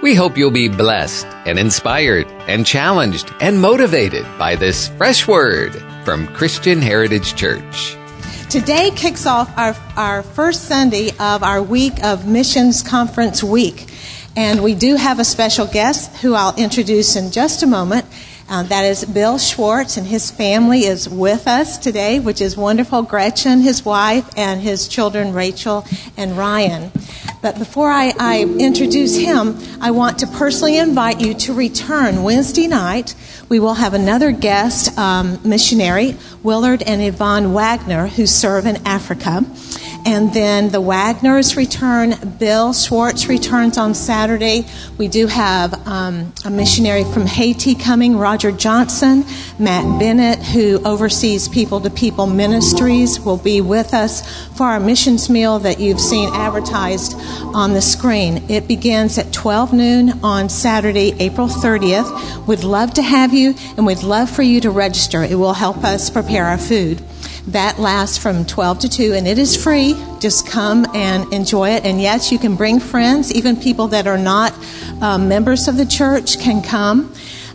We hope you'll be blessed and inspired and challenged and motivated by this fresh word from Christian Heritage Church. Today kicks off our, our first Sunday of our week of Missions Conference Week. And we do have a special guest who I'll introduce in just a moment. Uh, that is Bill Schwartz, and his family is with us today, which is wonderful. Gretchen, his wife, and his children, Rachel and Ryan. But before I, I introduce him, I want to personally invite you to return Wednesday night. We will have another guest um, missionary, Willard and Yvonne Wagner, who serve in Africa. And then the Wagners return. Bill Schwartz returns on Saturday. We do have um, a missionary from Haiti coming, Roger Johnson. Matt Bennett, who oversees people to people ministries, will be with us for our missions meal that you've seen advertised on the screen. It begins at 12 noon on Saturday, April 30th. We'd love to have you and we'd love for you to register. It will help us prepare our food. That lasts from 12 to 2 and it is free. Just come and enjoy it. And yes, you can bring friends. Even people that are not um, members of the church can come.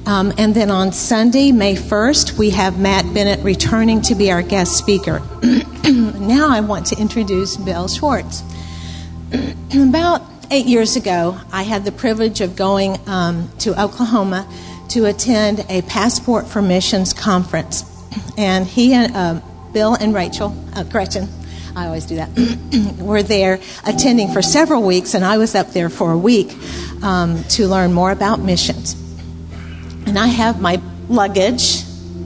Um, and then on Sunday, May 1st, we have Matt Bennett returning to be our guest speaker. now I want to introduce Bill Schwartz. About eight years ago, I had the privilege of going um, to Oklahoma to attend a Passport for Missions conference. And he and uh, Bill and Rachel, uh, Gretchen, I always do that, were there attending for several weeks, and I was up there for a week um, to learn more about missions. And I have my luggage.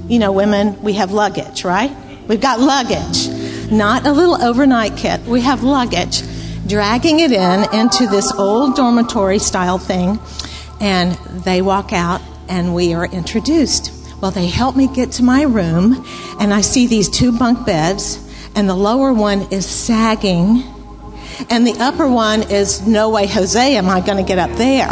You know, women, we have luggage, right? We've got luggage, not a little overnight kit. We have luggage, dragging it in into this old dormitory style thing, and they walk out, and we are introduced. Well, they help me get to my room, and I see these two bunk beds, and the lower one is sagging, and the upper one is no way, Jose, am I going to get up there?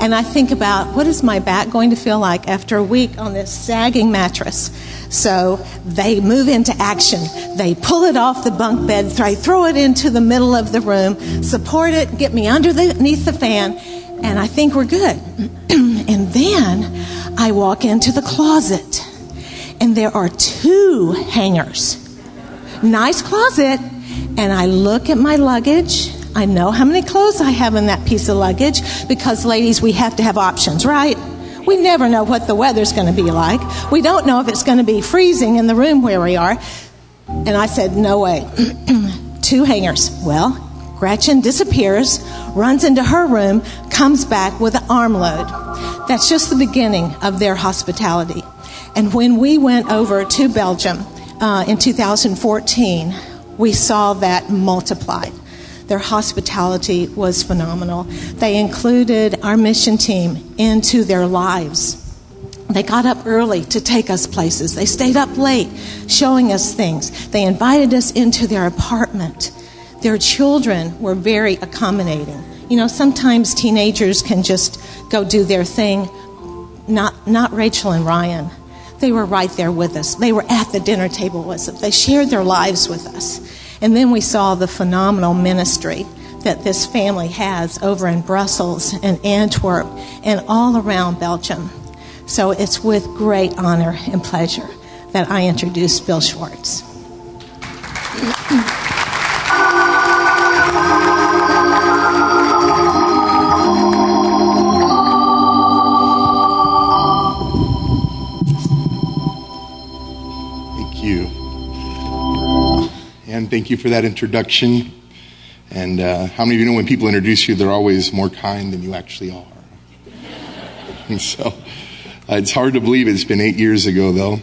And I think about what is my back going to feel like after a week on this sagging mattress? So they move into action. They pull it off the bunk bed, they throw it into the middle of the room, support it, get me underneath the fan, and I think we're good. and then I walk into the closet, and there are two hangers. Nice closet. And I look at my luggage. I know how many clothes I have in that piece of luggage because, ladies, we have to have options, right? We never know what the weather's going to be like. We don't know if it's going to be freezing in the room where we are. And I said, No way. Two hangers. Well, Gretchen disappears, runs into her room, comes back with an armload. That's just the beginning of their hospitality. And when we went over to Belgium uh, in 2014, we saw that multiplied. Their hospitality was phenomenal. They included our mission team into their lives. They got up early to take us places. They stayed up late showing us things. They invited us into their apartment. Their children were very accommodating. You know, sometimes teenagers can just go do their thing. Not, not Rachel and Ryan. They were right there with us. They were at the dinner table with us. They shared their lives with us. And then we saw the phenomenal ministry that this family has over in Brussels and Antwerp and all around Belgium. So it's with great honor and pleasure that I introduce Bill Schwartz. Thank you for that introduction. And uh, how many of you know when people introduce you, they're always more kind than you actually are? and so uh, it's hard to believe it's been eight years ago, though.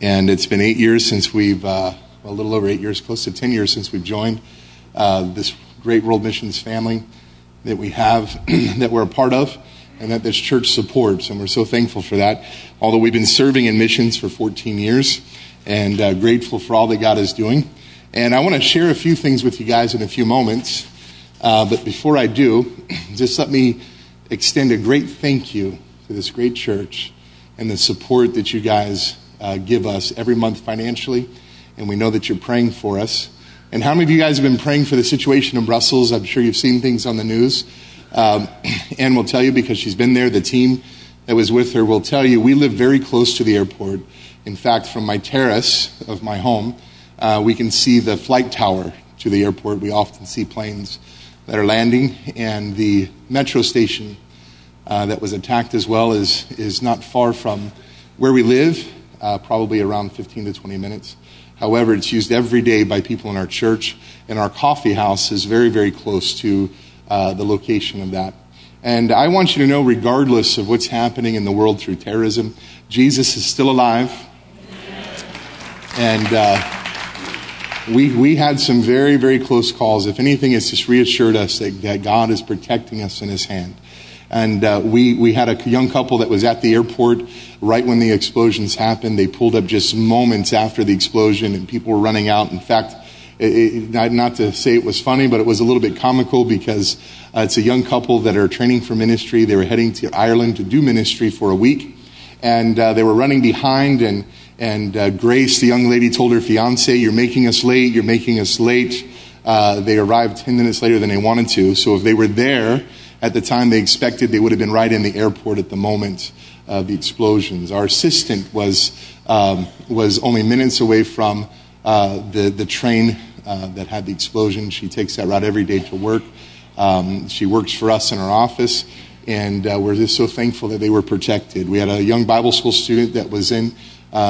And it's been eight years since we've, uh, a little over eight years, close to 10 years since we've joined uh, this great World Missions family that we have, that we're a part of, and that this church supports. And we're so thankful for that. Although we've been serving in missions for 14 years and uh, grateful for all that God is doing. And I want to share a few things with you guys in a few moments. Uh, but before I do, just let me extend a great thank you to this great church and the support that you guys uh, give us every month financially. And we know that you're praying for us. And how many of you guys have been praying for the situation in Brussels? I'm sure you've seen things on the news. Um, Anne will tell you because she's been there. The team that was with her will tell you we live very close to the airport. In fact, from my terrace of my home, uh, we can see the flight tower to the airport. We often see planes that are landing, and the metro station uh, that was attacked as well is, is not far from where we live, uh, probably around 15 to 20 minutes. However, it's used every day by people in our church, and our coffee house is very, very close to uh, the location of that. And I want you to know, regardless of what's happening in the world through terrorism, Jesus is still alive. And uh, we, we had some very, very close calls. If anything, it's just reassured us that, God is protecting us in His hand. And uh, we, we had a young couple that was at the airport right when the explosions happened. They pulled up just moments after the explosion, and people were running out. In fact, it, it, not, not to say it was funny, but it was a little bit comical because uh, it's a young couple that are training for ministry. They were heading to Ireland to do ministry for a week, and uh, they were running behind. And, and uh, Grace, the young lady, told her fiance, "You're making us late. You're making us late." Uh, they arrived ten minutes later than they wanted to. So if they were there at the time they expected, they would have been right in the airport at the moment of the explosions. Our assistant was um, was only minutes away from uh, the train that had the explosion. She takes that route every day to work. Um, she works for us in our office, and we're just so thankful that they were protected. We had a young Bible school student that was in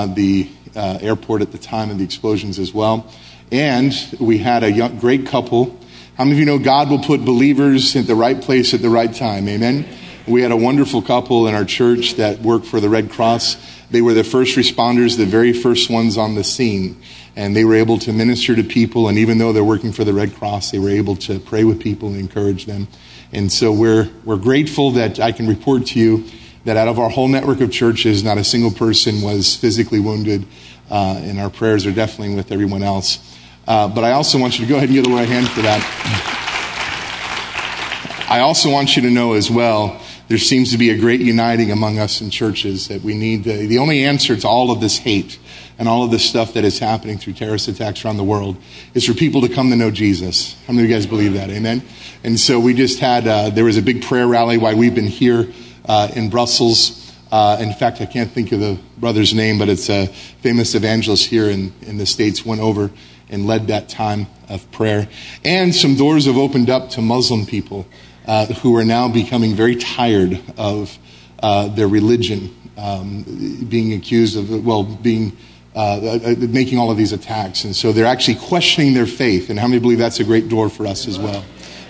the uh, airport at the time of the explosions as well, and we had a great couple. How many of you know God will put believers at the right place at the right time? Amen. We had a wonderful couple in our church that worked for the Red Cross. They were the first responders, the very first ones on the scene and they were able to minister to people. And even though they're working for the Red Cross, they were able to pray with people and encourage them. And so we're, we're grateful that I can report to you that out of our whole network of churches, not a single person was physically wounded. Uh, and our prayers are definitely with everyone else. Uh, but I also want you to go ahead and give the right hand for that. I also want you to know as well there seems to be a great uniting among us in churches that we need to, the only answer to all of this hate and all of this stuff that is happening through terrorist attacks around the world is for people to come to know Jesus. How many of you guys believe that? Amen. And so we just had uh, there was a big prayer rally while we've been here in Brussels. Uh, in fact, I can't think of the brother's name, but it's a famous evangelist here in, in the States went over and led that time of prayer. And some doors have opened up to Muslim people uh, who are now becoming very tired of uh, their religion um, being accused of, well, being uh, uh, making all of these attacks. And so they're actually questioning their faith. And how many believe that's a great door for us as well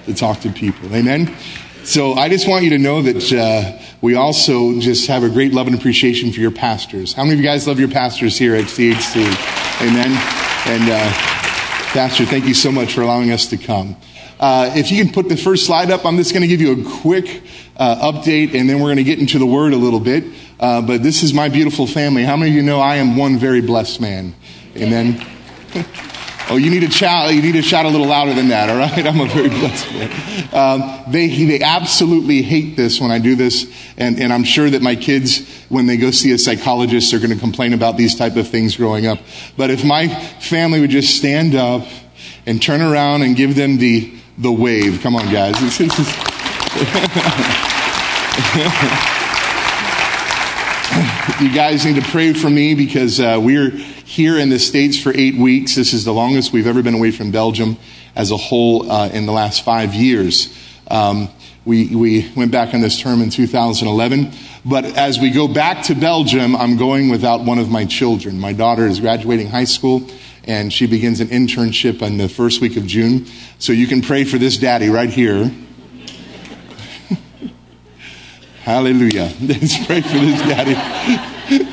to talk to people? Amen? So I just want you to know that uh, we also just have a great love and appreciation for your pastors. How many of you guys love your pastors here at CHC? Amen? And uh, Pastor, thank you so much for allowing us to come. Uh, if you can put the first slide up, I'm just going to give you a quick uh, update, and then we're going to get into the Word a little bit. Uh, but this is my beautiful family. How many of you know I am one very blessed man? Amen. oh, you need to shout. You need to shout a little louder than that. All right, I'm a very blessed man. Um, they they absolutely hate this when I do this, and and I'm sure that my kids, when they go see a psychologist, are going to complain about these type of things growing up. But if my family would just stand up and turn around and give them the the wave. Come on, guys. you guys need to pray for me because uh, we're here in the States for eight weeks. This is the longest we've ever been away from Belgium as a whole uh, in the last five years. Um, we, we went back on this term in 2011. But as we go back to Belgium, I'm going without one of my children. My daughter is graduating high school and she begins an internship on the first week of June. So you can pray for this daddy right here Hallelujah. Let's pray for this daddy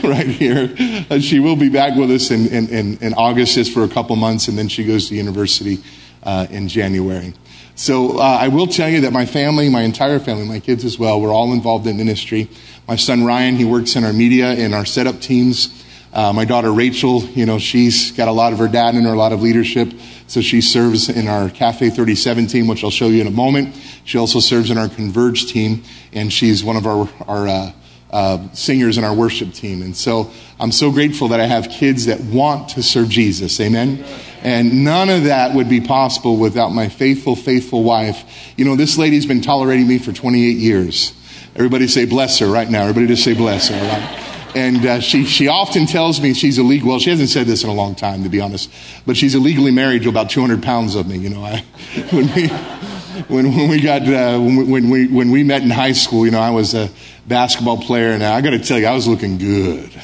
right here. Uh, she will be back with us in, in, in, August just for a couple months, and then she goes to university uh, in January. So uh, I will tell you that my family, my entire family, my kids as well, we're all involved in ministry. My son Ryan, he works in our media and our setup teams. Uh, my daughter Rachel, you know, she's got a lot of her dad in her, a lot of leadership. So she serves in our Cafe 37 team, which I'll show you in a moment. She also serves in our Converge team, and she's one of our, our uh, uh, singers in our worship team. And so I'm so grateful that I have kids that want to serve Jesus. Amen. And none of that would be possible without my faithful, faithful wife. You know, this lady's been tolerating me for 28 years. Everybody say bless her right now. Everybody just say bless her, right? And uh, she, she often tells me she's illegal. Well, she hasn't said this in a long time, to be honest. But she's illegally married to about 200 pounds of me. You know, I, when we, when, when we got, uh, when, when, we, when we met in high school, you know, I was a basketball player. And I got to tell you, I was looking good.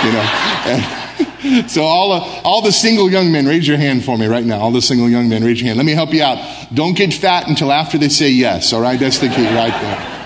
You know. And, so all, uh, all the single young men, raise your hand for me right now. All the single young men, raise your hand. Let me help you out. Don't get fat until after they say yes. All right, that's the key right there.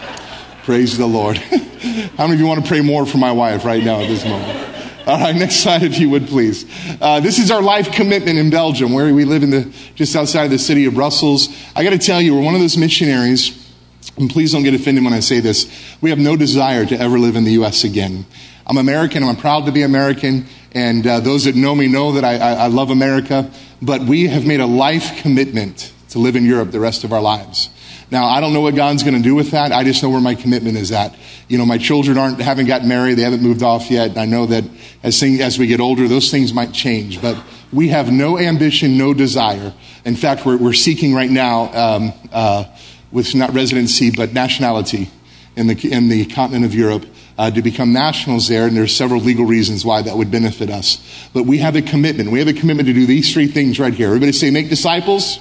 Praise the Lord. How many of you want to pray more for my wife right now at this moment? All right, next slide, if you would, please. Uh, this is our life commitment in Belgium, where we live in the just outside of the city of Brussels. I got to tell you, we're one of those missionaries. And please don't get offended when I say this. We have no desire to ever live in the U.S. again. I'm American. And I'm proud to be American. And uh, those that know me know that I, I, I love America. But we have made a life commitment to live in Europe the rest of our lives. Now, I don't know what God's going to do with that. I just know where my commitment is at. You know, my children aren't, haven't gotten married. They haven't moved off yet. I know that as, as we get older, those things might change. But we have no ambition, no desire. In fact, we're, we're seeking right now, um, uh, with not residency, but nationality in the, in the continent of Europe. Uh, to become nationals there, and there's several legal reasons why that would benefit us. But we have a commitment. We have a commitment to do these three things right here. Everybody say, make disciples,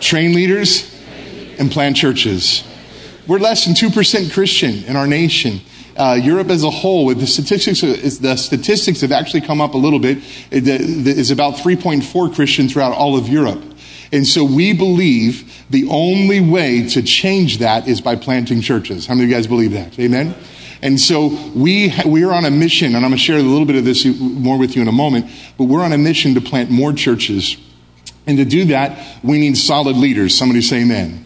train leaders, and plant churches. We're less than 2% Christian in our nation. Uh, Europe as a whole, with the statistics, the statistics have actually come up a little bit. It is about 3.4 Christian throughout all of Europe. And so we believe the only way to change that is by planting churches. How many of you guys believe that? Amen? And so we, we are on a mission, and I'm going to share a little bit of this more with you in a moment, but we're on a mission to plant more churches. And to do that, we need solid leaders. Somebody say amen.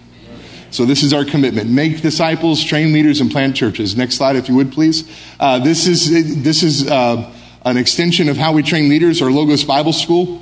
So this is our commitment. Make disciples, train leaders, and plant churches. Next slide, if you would, please. Uh, this is, this is uh, an extension of how we train leaders, our Logos Bible School.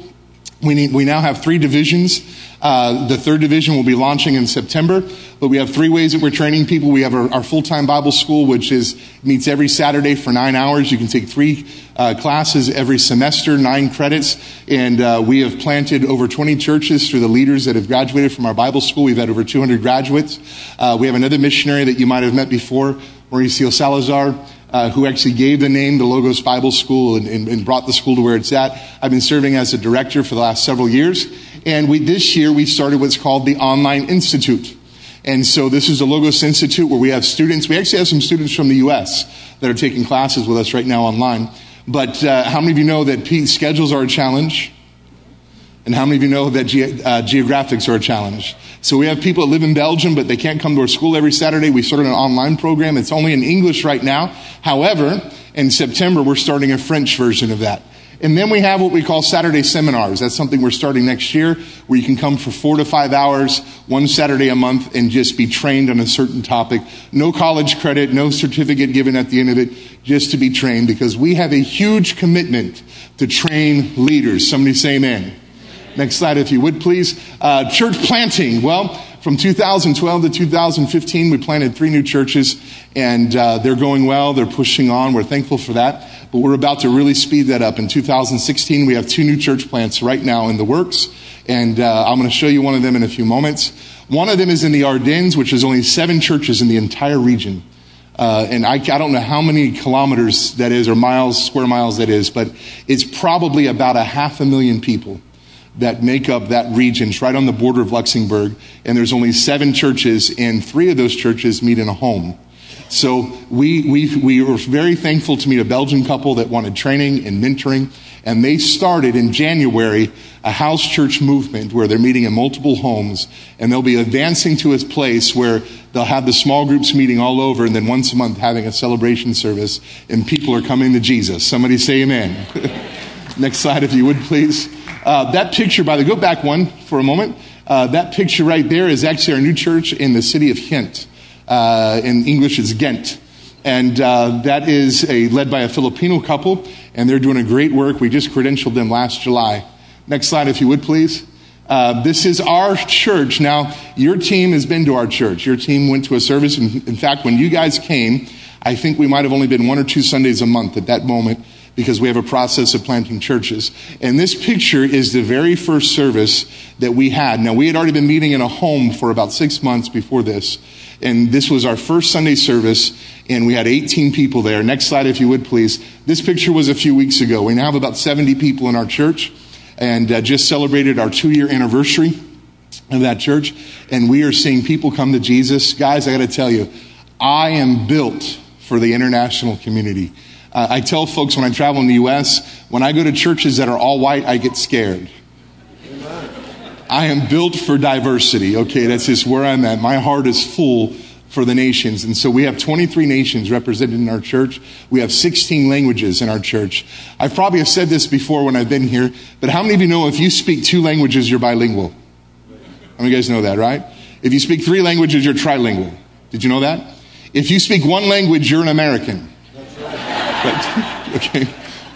We, need, we now have three divisions. Uh, the third division will be launching in September, but we have three ways that we're training people. We have our, full-time Bible school, which is meets every Saturday for nine hours. You can take three uh, classes every semester, nine credits, and uh, we have planted over 20 churches through the leaders that have graduated from our Bible school. We've had over 200 graduates. Uh, we have another missionary that you might have met before, Mauricio Salazar uh, who actually gave the name to Logos Bible School and, and, and, brought the school to where it's at. I've been serving as a director for the last several years. And we, this year we started what's called the Online Institute. And so this is the Logos Institute where we have students. We actually have some students from the U.S. that are taking classes with us right now online. But uh, how many of you know that schedules are a challenge? And how many of you know that ge- uh, geographics are a challenge? So we have people that live in Belgium, but they can't come to our school every Saturday. We started an online program. It's only in English right now. However, in September, we're starting a French version of that. And then we have what we call Saturday seminars. That's something we're starting next year where you can come for four to five hours, one Saturday a month, and just be trained on a certain topic. No college credit, no certificate given at the end of it, just to be trained because we have a huge commitment to train leaders. Somebody say amen. Next slide, if you would, please. Uh, church planting. Well, from 2012 to 2015, we planted three new churches, and uh, they're going well. They're pushing on. We're thankful for that. But we're about to really speed that up. In 2016, we have two new church plants right now in the works, and uh, I'm going to show you one of them in a few moments. One of them is in the Ardennes, which is only seven churches in the entire region. Uh, and I, I, don't know how many kilometers that is or miles, square miles that is, but it's probably about a half a million people that make up that region. It's right on the border of Luxembourg. And there's only seven churches, and three of those churches meet in a home. So we, we, we were very thankful to meet a Belgian couple that wanted training and mentoring. And they started in January a house church movement where they're meeting in multiple homes. And they'll be advancing to a place where they'll have the small groups meeting all over and then once a month having a celebration service. And people are coming to Jesus. Somebody say amen. Next slide, if you would, please. Uh, that picture, by the go back one for a moment. Uh, that picture right there is actually our new church in the city of Ghent. Uh, in English, it's Ghent. And that is led by a Filipino couple, and they're doing a great work. We just credentialed them last July. Next slide, if you would, please. This is our church. Now, your team has been to our church. Your team went to a service. In fact, when you guys came, I think we might have only been one or two Sundays a month at that moment because we have a process of planting churches. And this picture is the very first service that we had. Now, we had already been meeting in a home for about six months before this. And this was our first Sunday service, and we had 18 people there. Next slide, if you would, please. This picture was a few weeks ago. We now have about 70 people in our church, and uh, just celebrated our two year anniversary of that church. And we are seeing people come to Jesus. Guys, I got to tell you, I am built for the international community. Uh, I tell folks when I travel in the U.S., when I go to churches that are all white, I get scared. I am built for diversity. Okay, that's just where I'm at. My heart is full for the nations. And so we have 23 nations represented in our church. We have 16 languages in our church. I probably have said this before when I've been here, but how many of you know if you speak two languages, you're bilingual? How many of you guys know that, right? If you speak three languages, you're trilingual. Did you know that? If you speak one language, you're an American. Right. okay.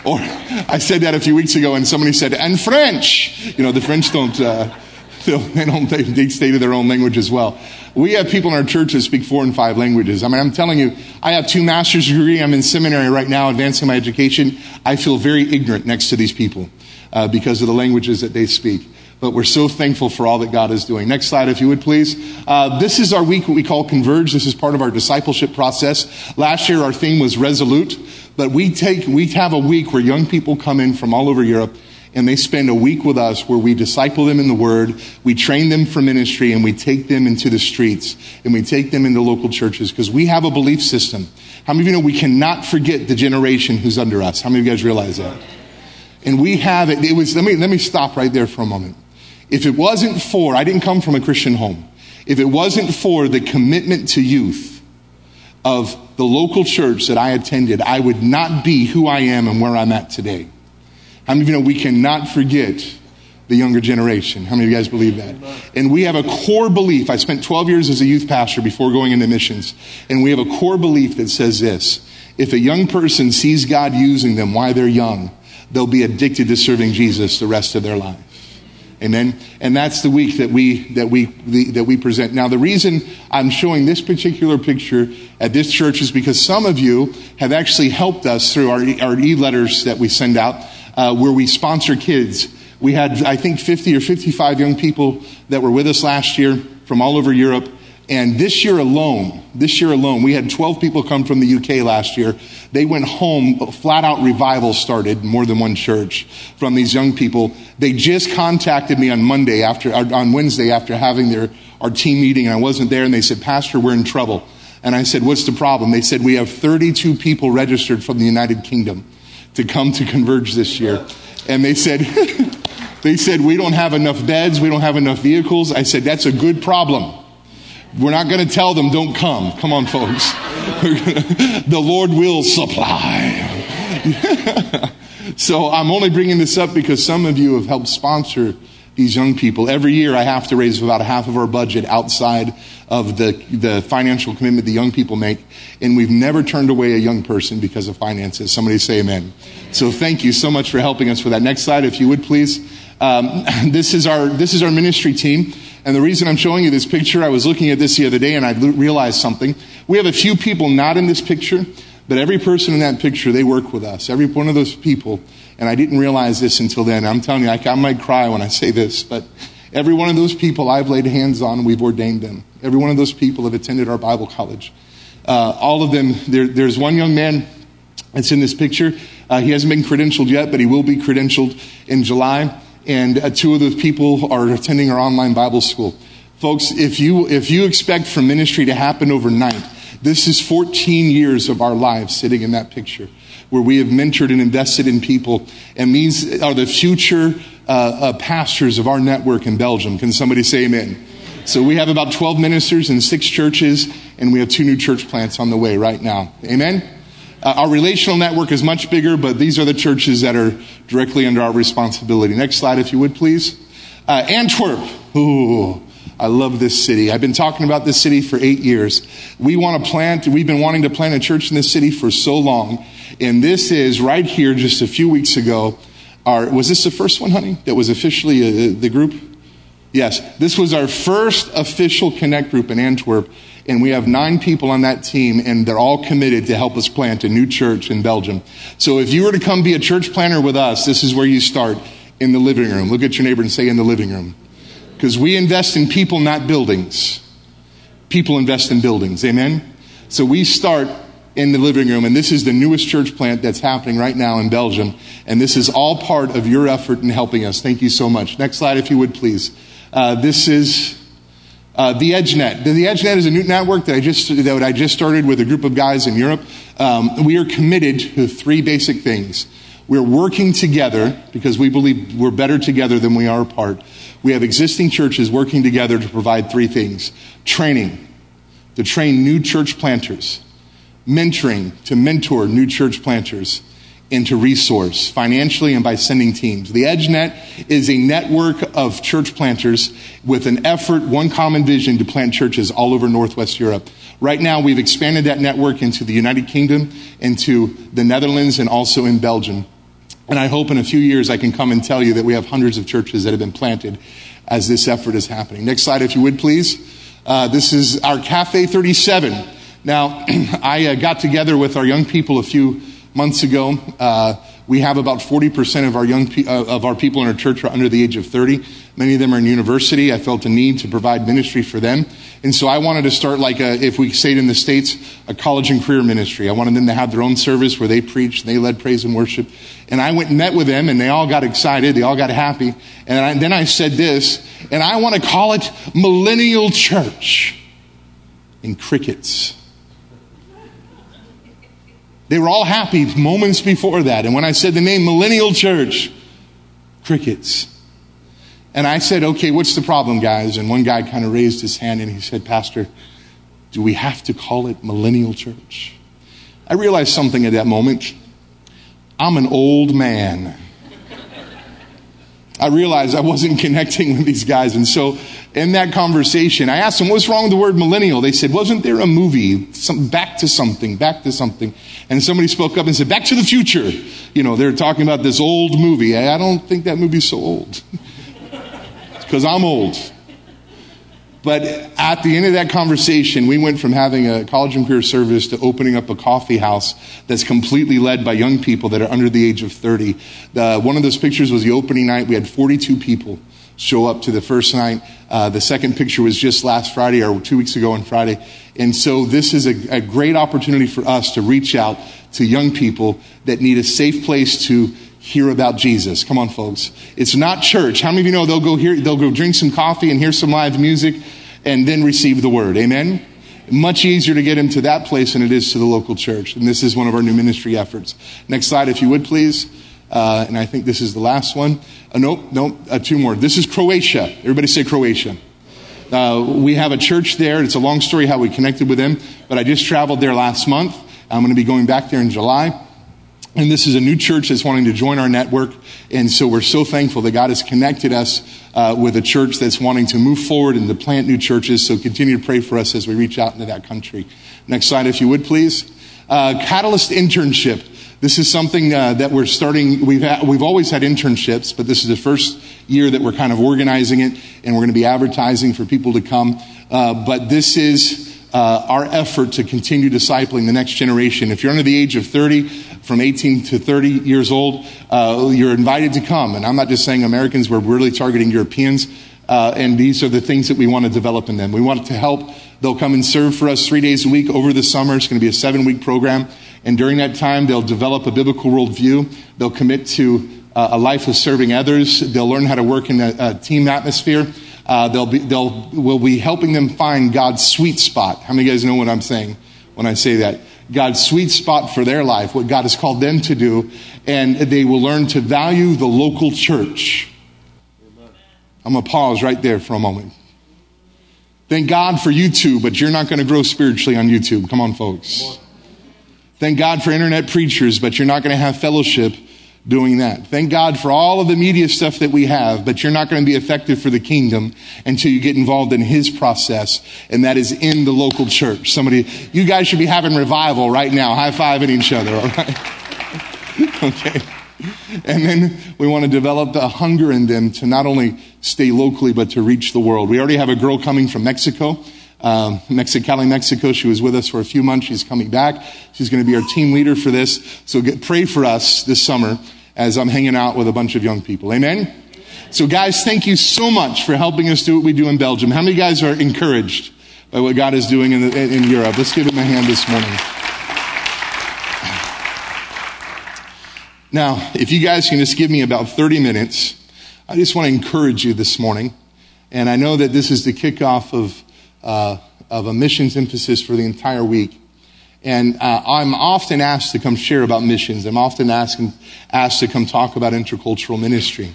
Or I said that a few weeks ago, and somebody said, "And French." You know, the French don't. Uh, they don't. They, they stay to their own language as well. We have people in our church that speak four and five languages. I mean, I'm telling you, I have two master's degree. I'm in seminary right now, advancing my education. I feel very ignorant next to these people uh, because of the languages that they speak but we're so thankful for all that God is doing. Next slide, if you would please. Uh, this is our week, what we call Converge. This is part of our discipleship process. Last year, our theme was Resolute, but we take, we have a week where young people come in from all over Europe and they spend a week with us where we disciple them in the Word, we train them for ministry, and we take them into the streets and we take them into local churches because we have a belief system. How many of you know we cannot forget the generation who's under us? How many of you guys realize that? And we have it. It was, let me, let me stop right there for a moment. If it wasn't for, I didn't come from a Christian home. If it wasn't for the commitment to youth of the local church that I attended, I would not be who I am and where I'm at today. How many of you know we cannot forget the younger generation? How many of you guys believe that? And we have a core belief. I spent 12 years as a youth pastor before going into missions. And we have a core belief that says this. If a young person sees God using them while they're young, they'll be addicted to serving Jesus the rest of their life. Amen. And that's the week that we that we the, that we present. Now, the reason I'm showing this particular picture at this church is because some of you have actually helped us through our our e-letters that we send out, uh, where we sponsor kids. We had, I think, 50 or 55 young people that were with us last year from all over Europe and this year alone, this year alone, we had 12 people come from the UK last year. They went home, flat out revival started, more than one church from these young people. They just contacted me on Monday after, uh, on Wednesday after having their, our team meeting and I wasn't there and they said, Pastor, we're in trouble. And I said, what's the problem? They said, we have 32 people registered from the United Kingdom to come to Converge this year. And they said, they said, we don't have enough beds. We don't have enough vehicles. I said, that's a good problem. We're not going to tell them, don't come. Come on, folks. the Lord will supply. so I'm only bringing this up because some of you have helped sponsor these young people. Every year I have to raise about half of our budget outside of the, the financial commitment the young people make. And we've never turned away a young person because of finances. Somebody say amen. So thank you so much for helping us with that. Next slide, if you would please. Um, this is our, this is our ministry team. And the reason I'm showing you this picture, I was looking at this the other day and I realized something. We have a few people not in this picture, but every person in that picture, they work with us. Every one of those people. And I didn't realize this until then. I'm telling you, I, I might cry when I say this, but every one of those people I've laid hands on, we've ordained them. Every one of those people have attended our Bible college. Uh, all of them, there, there's one young man that's in this picture. Uh, he hasn't been credentialed yet, but he will be credentialed in July and uh, two of those people are attending our online Bible school. Folks, if you, if you expect for ministry to happen overnight, this is 14 years of our lives sitting in that picture where we have mentored and invested in people. And these are the future uh, uh, pastors of our network in Belgium. Can somebody say amen? So we have about 12 ministers in six churches, and we have two new church plants on the way right now. Amen? Uh, our relational network is much bigger, but these are the churches that are directly under our responsibility. Next slide, if you would, please. Uh, Antwerp. Ooh, I love this city. I've been talking about this city for eight years. We want to plant, we've been wanting to plant a church in this city for so long. And this is right here just a few weeks ago. Our, was this the first one, honey, that was officially uh, the group? Yes, this was our first official connect group in Antwerp. And we have nine people on that team, and they're all committed to help us plant a new church in Belgium. So if you were to come be a church planter with us, this is where you start in the living room. Look at your neighbor and say, in the living room. Because we invest in people, not buildings. People invest in buildings. Amen? So we start in the living room, and this is the newest church plant that's happening right now in Belgium. And this is all part of your effort in helping us. Thank you so much. Next slide, if you would, please. Uh, this is the EdgeNet. The, EdgeNet is a new network that I just that I just started with a group of guys in Europe. Um, we are committed to three basic things. We're working together because we believe we're better together than we are apart. We have existing churches working together to provide three things: training, to train new church planters mentoring to mentor new church planters into resource financially and by sending teams. The EdgeNet is a network of church planters with an effort, one common vision to plant churches all over Northwest Europe. Right now, we've expanded that network into the United Kingdom, into the Netherlands, and also in Belgium. And I hope in a few years I can come and tell you that we have hundreds of churches that have been planted as this effort is happening. Next slide, if you would, please. Uh, this is our Cafe 37. Now, I uh, got together with our young people a few months ago. Uh, we have about 40% of our young pe- uh, of our people in our church are under the age of 30. Many of them are in university. I felt a need to provide ministry for them. And so I wanted to start like a, if we say it in the States, a college and career ministry. I wanted them to have their own service where they preached, and they led praise and worship. And I went and met with them and they all got excited. They all got happy. And I, then I said this, and I want to call it Millennial Church. And crickets. They were all happy moments before that. And when I said the name Millennial Church, crickets. And I said, okay, what's the problem, guys? And one guy kind of raised his hand and he said, Pastor, do we have to call it Millennial Church? I realized something at that moment. I'm an old man. I realized I wasn't connecting with these guys. And so in that conversation, I asked them, what's wrong with the word millennial? They said, wasn't there a movie, some, back to something, back to something? And somebody spoke up and said, back to the future. You know, they're talking about this old movie. I don't think that movie's so old. Because I'm old. But at the end of that conversation, we went from having a college and career service to opening up a coffee house that's completely led by young people that are under the age of 30. The, one of those pictures was the opening night. We had 42 people show up to the first night. Uh, the second picture was just last Friday or two weeks ago on Friday. And so this is a, a great opportunity for us to reach out to young people that need a safe place to hear about Jesus. Come on, folks. It's not church. How many of you know they'll go here, they'll go drink some coffee and hear some live music and then receive the word? Amen? Much easier to get them to that place than it is to the local church. And this is one of our new ministry efforts. Next slide, if you would, please. Uh, and I think this is the last one. Uh, nope, nope, uh, two more. This is Croatia. Everybody say Croatia. Uh, we have a church there. It's a long story how we connected with them, but I just traveled there last month. I'm going to be going back there in July. And this is a new church that's wanting to join our network. And so we're so thankful that God has connected us uh, with a church that's wanting to move forward and to plant new churches. So continue to pray for us as we reach out into that country. Next slide, if you would, please. Uh, Catalyst internship. This is something uh, that we're starting. We've, ha- we've always had internships, but this is the first year that we're kind of organizing it, and we're going to be advertising for people to come. Uh, but this is uh, our effort to continue discipling the next generation. If you're under the age of 30, from 18 to 30 years old, uh, you're invited to come. And I'm not just saying Americans, we're really targeting Europeans. Uh, and these are the things that we want to develop in them. We want to help. They'll come and serve for us three days a week over the summer. It's going to be a seven week program. And during that time, they'll develop a biblical worldview. They'll commit to uh, a life of serving others. They'll learn how to work in a, team atmosphere. Uh, they'll be, they'll, we'll be helping them find God's sweet spot. How many of you guys know what I'm saying when I say that? God's sweet spot for their life, what God has called them to do, and they will learn to value the local church. I'm going to pause right there for a moment. Thank God for YouTube, but you're not going to grow spiritually on YouTube. Come on, folks. Thank God for internet preachers, but you're not going to have fellowship doing that. Thank God for all of the media stuff that we have, but you're not going to be effective for the kingdom until you get involved in His process, and that is in the local church. Somebody, you guys should be having revival right now, high fiving each other, all right? okay. And then we want to develop a hunger in them to not only stay locally, but to reach the world. We already have a girl coming from Mexico. Um, Mexicali, Mexico. She was with us for a few months. She's coming back. She's going to be our team leader for this. So get, pray for us this summer as I'm hanging out with a bunch of young people. Amen? So guys, thank you so much for helping us do what we do in Belgium. How many guys are encouraged by what God is doing in, the, in Europe? Let's give him a hand this morning. Now, if you guys can just give me about 30 minutes, I just want to encourage you this morning. And I know that this is the kickoff of, of a missions emphasis for the entire week. And uh, I'm often asked to come share about missions. I'm often asked, asked to come talk about intercultural ministry.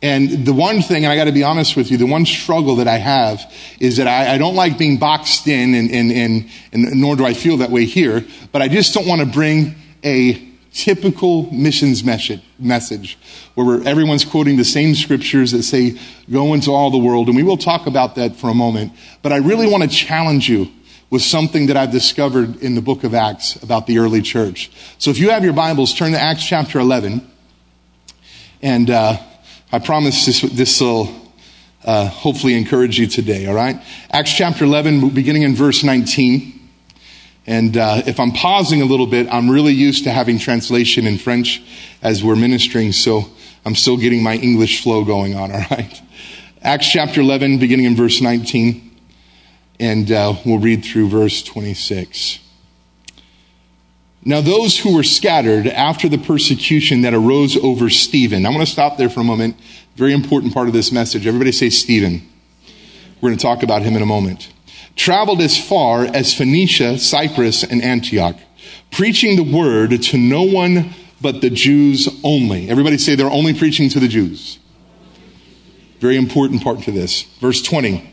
And the one thing, and I got to be honest with you, the one struggle that I have is that I, I don't like being boxed in, and, and, and, and, nor do I feel that way here, but I just don't want to bring a typical missions message where everyone's quoting the same scriptures that say, go into all the world. And we will talk about that for a moment. But I really want to challenge you with something that I've discovered in the book of Acts about the early church. So if you have your Bibles, turn to Acts chapter 11. And uh, I promise this, this will uh, hopefully encourage you today, all right? Acts chapter 11, beginning in verse 19. And uh, if I'm pausing a little bit, I'm really used to having translation in French as we're ministering, so I'm still getting my English flow going on, all right? Acts chapter 11, beginning in verse 19, and uh, we'll read through verse 26. Now, those who were scattered after the persecution that arose over Stephen, I'm going to stop there for a moment. Very important part of this message. Everybody say Stephen. We're going to talk about him in a moment traveled as far as Phoenicia, Cyprus, and Antioch, preaching the word to no one but the Jews only. Everybody say they're only preaching to the Jews. Very important part to this. Verse 20.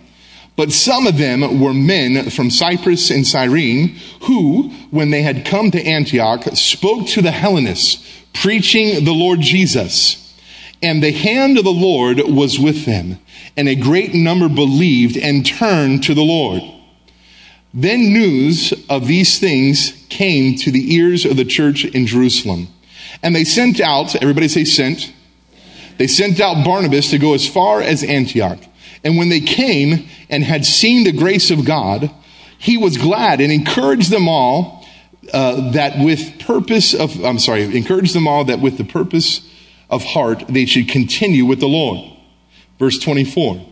But some of them were men from Cyprus and Cyrene who, when they had come to Antioch, spoke to the Hellenists, preaching the Lord Jesus. And the hand of the Lord was with them and a great number believed and turned to the Lord. Then news of these things came to the ears of the church in Jerusalem. And they sent out, everybody say sent. They sent out Barnabas to go as far as Antioch. And when they came and had seen the grace of God, he was glad and encouraged them all uh, that with purpose of, I'm sorry, encouraged them all that with the purpose of heart they should continue with the Lord. Verse 24.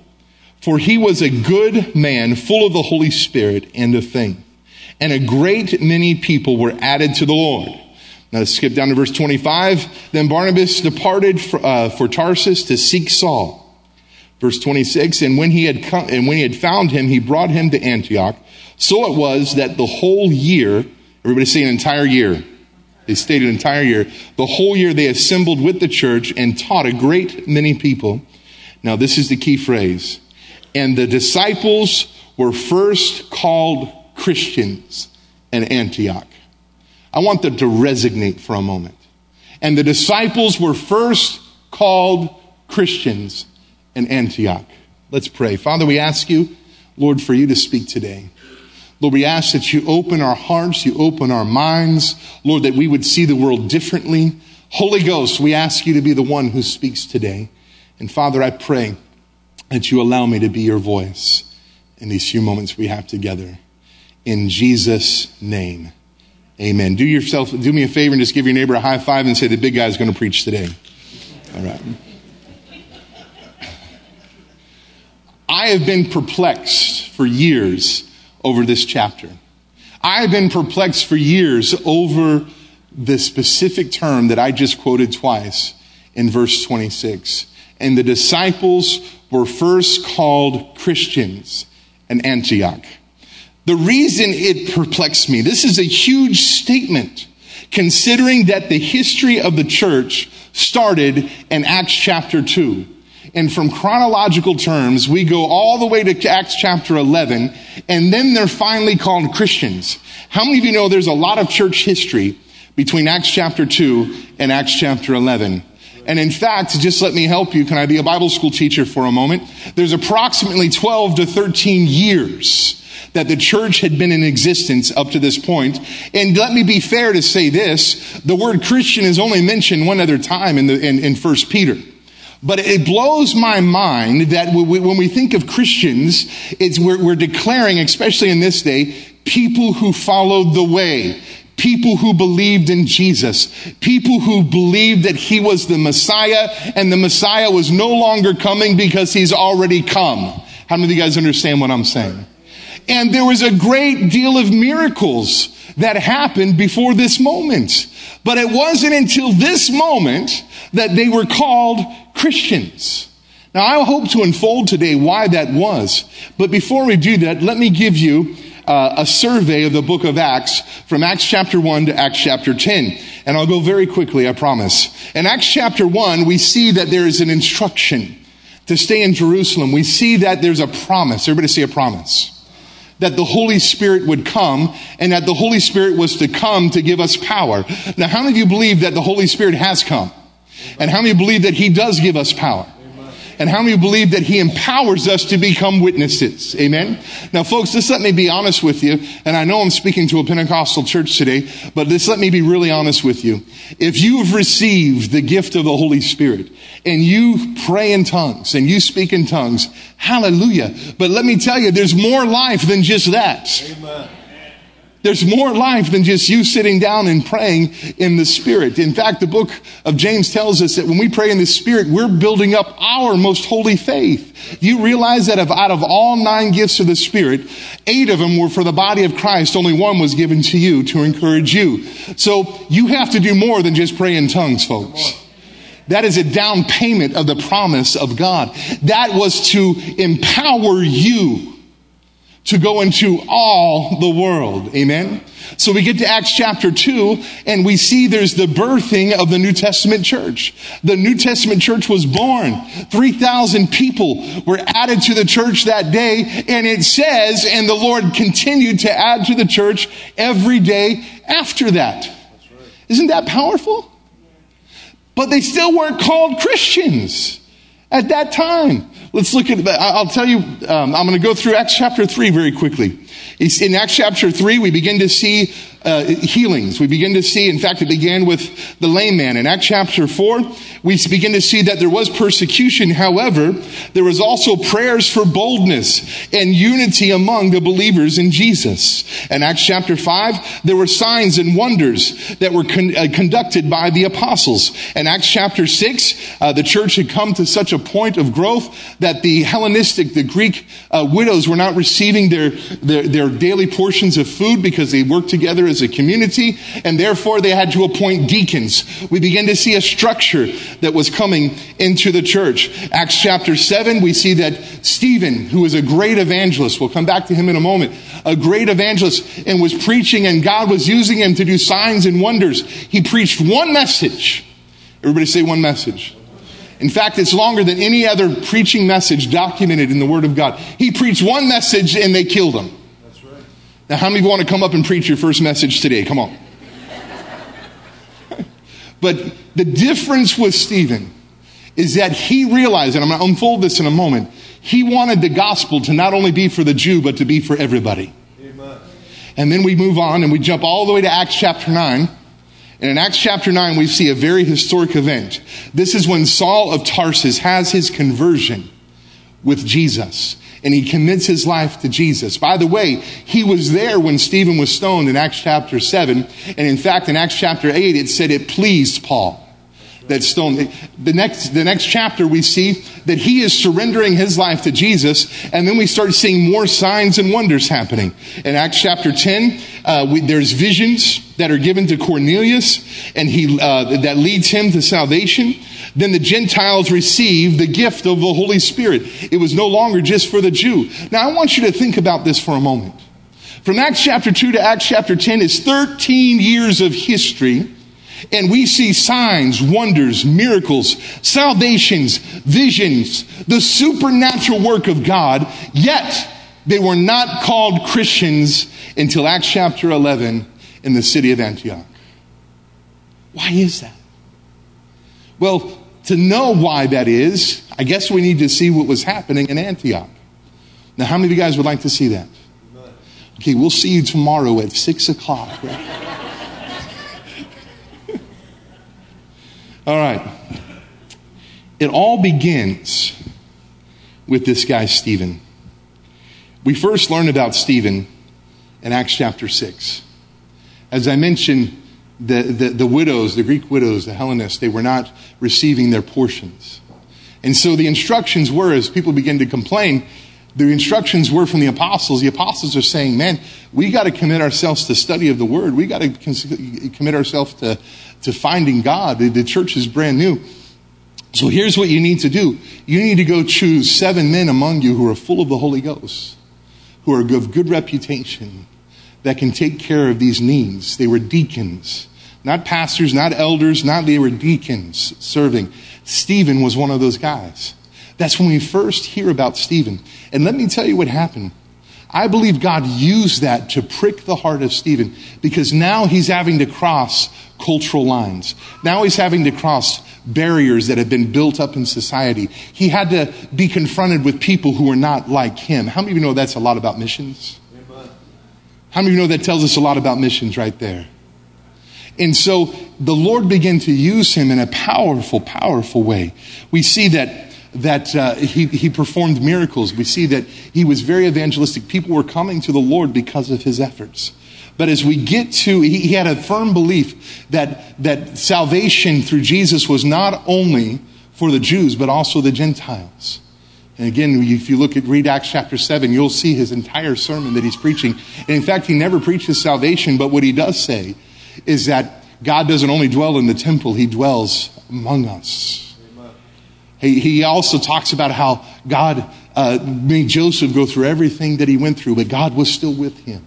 For he was a good man, full of the Holy Spirit and of faith. And a great many people were added to the Lord. Now skip down to verse 25. Then Barnabas departed for, uh, for Tarsus to seek Saul. Verse 26. And when he had come, and when he had found him, he brought him to Antioch. So it was that the whole year, everybody say an entire year. They stayed an entire year. The whole year they assembled with the church and taught a great many people. Now, this is the key phrase. And the disciples were first called Christians in Antioch. I want them to resonate for a moment. And the disciples were first called Christians in Antioch. Let's pray. Father, we ask you, Lord, for you to speak today. Lord, we ask that you open our hearts, you open our minds, Lord, that we would see the world differently. Holy Ghost, we ask you to be the one who speaks today. And Father, I pray that you allow me to be your voice in these few moments we have together. In Jesus' name. Amen. Do yourself, do me a favor and just give your neighbor a high five and say the big guy's going to preach today. All right. I have been perplexed for years over this chapter. I have been perplexed for years over the specific term that I just quoted twice in verse 26 and the disciples were first called Christians in Antioch. The reason it perplexed me, this is a huge statement considering that the history of the church started in Acts chapter 2. And from chronological terms, we go all the way to Acts chapter 11, and then they're finally called Christians. How many of you know there's a lot of church history between Acts chapter 2 and Acts chapter 11? And in fact, just let me help you. Can I be a Bible school teacher for a moment? There's approximately 12 to 13 years that the church had been in existence up to this point. And let me be fair to say this. The word Christian is only mentioned one other time in the, in, in 1 Peter. But it blows my mind that when we think of Christians, it's, we're, we're declaring, especially in this day, people who followed the way, people who believed in Jesus, people who believed that he was the Messiah and the Messiah was no longer coming because he's already come. How many of you guys understand what I'm saying? And there was a great deal of miracles that happened before this moment. But it wasn't until this moment that they were called Christians. Now, I hope to unfold today why that was. But before we do that, let me give you uh, a survey of the book of Acts from Acts chapter 1 to Acts chapter 10. And I'll go very quickly, I promise. In Acts chapter 1, we see that there is an instruction to stay in Jerusalem. We see that there's a promise. Everybody say a promise that the Holy Spirit would come and that the Holy Spirit was to come to give us power. Now, how many of you believe that the Holy Spirit has come? And how many believe that He does give us power? And how many believe that He empowers us to become witnesses? Amen? Now, folks, just let me be honest with you. And I know I'm speaking to a Pentecostal church today, but just let me be really honest with you. If you've received the gift of the Holy Spirit and you pray in tongues and you speak in tongues, hallelujah. But let me tell you, there's more life than just that. Amen. There's more life than just you sitting down and praying in the Spirit. In fact, the book of James tells us that when we pray in the Spirit, we're building up our most holy faith. Do You realize that if out of all nine gifts of the Spirit, eight of them were for the body of Christ. Only one was given to you to encourage you. So you have to do more than just pray in tongues, folks. That is a down payment of the promise of God. That was to empower you to go into all the world. Amen. So we get to Acts chapter 2 and we see there's the birthing of the New Testament church. The New Testament church was born. 3,000 people were added to the church that day and it says, and the Lord continued to add to the church every day after that. Right. Isn't that powerful? But they still weren't called Christians at that time. Let's look at, I'll tell you, um, I'm going to go through Acts chapter 3 very quickly. In Acts chapter 3, we begin to see uh, healings. We begin to see, in fact, it began with the lame man. In Acts chapter 4, we begin to see that there was persecution. However, there was also prayers for boldness and unity among the believers in Jesus. In Acts chapter 5, there were signs and wonders that were con- uh, conducted by the apostles. In Acts chapter 6, uh, the church had come to such a point of growth that the Hellenistic, the Greek uh, widows were not receiving their, their, their daily portions of food because they worked together as a community, and therefore they had to appoint deacons. We begin to see a structure that was coming into the church. Acts chapter 7, we see that Stephen, who was a great evangelist, we'll come back to him in a moment, a great evangelist, and was preaching, and God was using him to do signs and wonders. He preached one message. Everybody say one message. In fact, it's longer than any other preaching message documented in the Word of God. He preached one message and they killed him. Now, how many of you want to come up and preach your first message today? Come on. but the difference with Stephen is that he realized, and I'm going to unfold this in a moment, he wanted the gospel to not only be for the Jew, but to be for everybody. Amen. And then we move on and we jump all the way to Acts chapter 9. And in Acts chapter 9, we see a very historic event. This is when Saul of Tarsus has his conversion with Jesus and he commits his life to Jesus. By the way, he was there when Stephen was stoned in Acts chapter 7. And in fact, in Acts chapter 8, it said it pleased Paul that stoned. The next, the next chapter, we see that he is surrendering his life to Jesus, and then we start seeing more signs and wonders happening. In Acts chapter 10, uh, we, there's visions that are given to Cornelius, and he, uh, that leads him to salvation. Then the Gentiles received the gift of the Holy Spirit. It was no longer just for the Jew. Now I want you to think about this for a moment. From Acts chapter 2 to Acts chapter 10 is 13 years of history. And we see signs, wonders, miracles, salvations, visions, the supernatural work of God, yet they were not called Christians until Acts chapter 11 in the city of Antioch. Why is that? Well, to know why that is, I guess we need to see what was happening in Antioch. Now, how many of you guys would like to see that? Okay, we'll see you tomorrow at 6 o'clock. All right. It all begins with this guy, Stephen. We first learn about Stephen in Acts chapter 6. As I mentioned, the, widows, the Greek widows, the Hellenists, they were not receiving their portions. And so the instructions were, as people began to complain, the instructions were from the apostles. The apostles are saying, man, we got to commit ourselves to study of the word. We got to commit ourselves to, to finding God. The, the church is brand new. So here's what you need to do. You need to go choose seven men among you who are full of the Holy Ghost, who are of good reputation, that can take care of these needs. They were deacons, not pastors, not elders, not they were deacons serving. Stephen was one of those guys. That's when we first hear about Stephen. And let me tell you what happened. I believe God used that to prick the heart of Stephen because now he's having to cross cultural lines. Now he's having to cross barriers that have been built up in society. He had to be confronted with people who were not like him. How many of you know that's a lot about missions? How many of you know that tells us a lot about missions right there? And so the Lord began to use him in a powerful, powerful way. We see that that uh, he, he performed miracles. We see that he was very evangelistic. People were coming to the Lord because of his efforts. But as we get to, he, he had a firm belief that, that salvation through Jesus was not only for the Jews, but also the Gentiles. And again, if you look at read Acts chapter 7, you'll see his entire sermon that he's preaching. And in fact, he never preaches salvation, but what he does say is that God doesn't only dwell in the temple, he dwells among us. He, he also talks about how God uh, made Joseph go through everything that he went through, but God was still with him.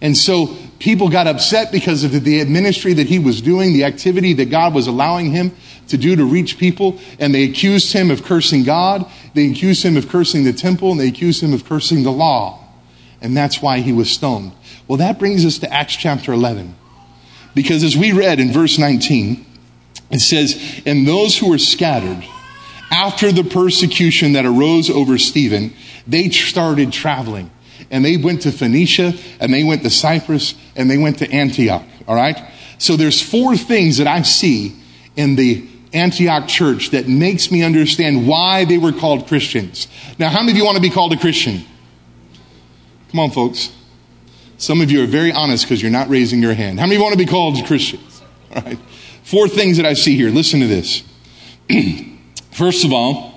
And so people got upset because of the ministry that he was doing, the activity that God was allowing him to do to reach people, and they accused him of cursing God, they accused him of cursing the temple, and they accused him of cursing the law. And that's why he was stoned. Well, that brings us to Acts chapter 11. Because as we read in verse 19, it says, And those who were scattered after the persecution that arose over Stephen, they started traveling and they went to Phoenicia and they went to Cyprus and they went to Antioch. All right. So there's four things that I see in the Antioch church that makes me understand why they were called Christians. Now, how many of you want to be called a Christian? Come on, folks. Some of you are very honest because you're not raising your hand. How many of you want to be called Christians? All right. Four things that I see here. Listen to this. First of all,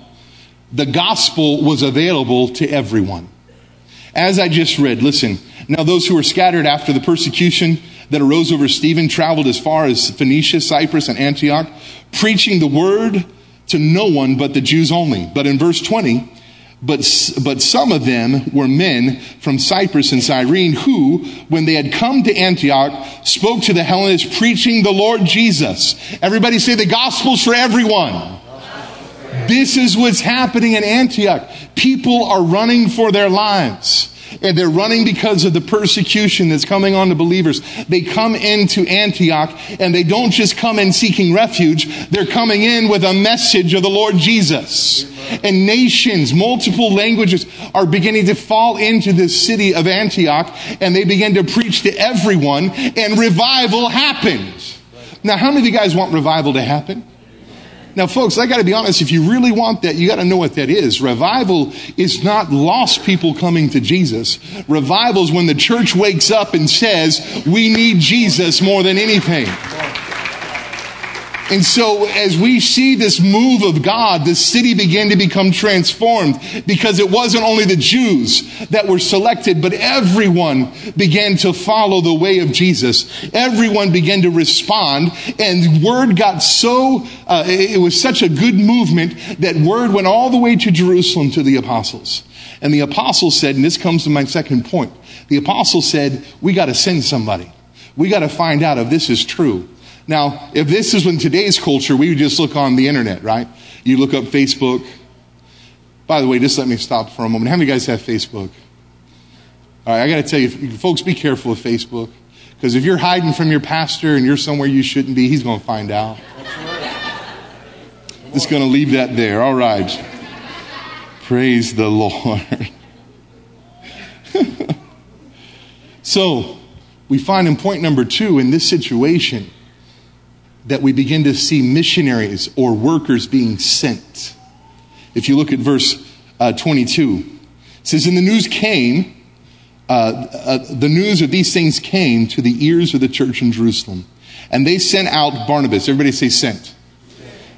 the gospel was available to everyone. As I just read, listen. Now, those who were scattered after the persecution that arose over Stephen traveled as far as Phoenicia, Cyprus, and Antioch, preaching the word to no one but the Jews only. But in verse 20, but, but some of them were men from Cyprus and Cyrene who, when they had come to Antioch, spoke to the Hellenists preaching the Lord Jesus. Everybody say the gospel's for everyone. This is what's happening in Antioch. People are running for their lives. And they're running because of the persecution that's coming on the believers. They come into Antioch and they don't just come in seeking refuge. They're coming in with a message of the Lord Jesus. And nations, multiple languages are beginning to fall into this city of Antioch and they begin to preach to everyone and revival happens. Now, how many of you guys want revival to happen? Now, folks, I got to be honest. If you really want that, you got to know what that is. Revival is not lost people coming to Jesus. Revival is when the church wakes up and says, we need Jesus more than anything. And so as we see this move of God, the city began to become transformed because it wasn't only the Jews that were selected, but everyone began to follow the way of Jesus. Everyone began to respond and word got so, uh, it was such a good movement that word went all the way to Jerusalem to the apostles. And the apostles said, and this comes to my second point, the apostles said, we got to send somebody. We got to find out if this is true. Now, if this is in today's culture, we would just look on the internet, right? You look up Facebook. By the way, just let me stop for a moment. How many guys have Facebook? All right, I got to tell you, folks, be careful of Facebook. Because if you're hiding from your pastor and you're somewhere you shouldn't be, he's going to find out. Just going to leave that there. All right. Praise the Lord. so, we find in point number two in this situation that we begin to see missionaries or workers being sent. If you look at verse uh, 22, it says, And the news came, uh, uh, the news of these things came to the ears of the church in Jerusalem. And they sent out Barnabas. Everybody say sent.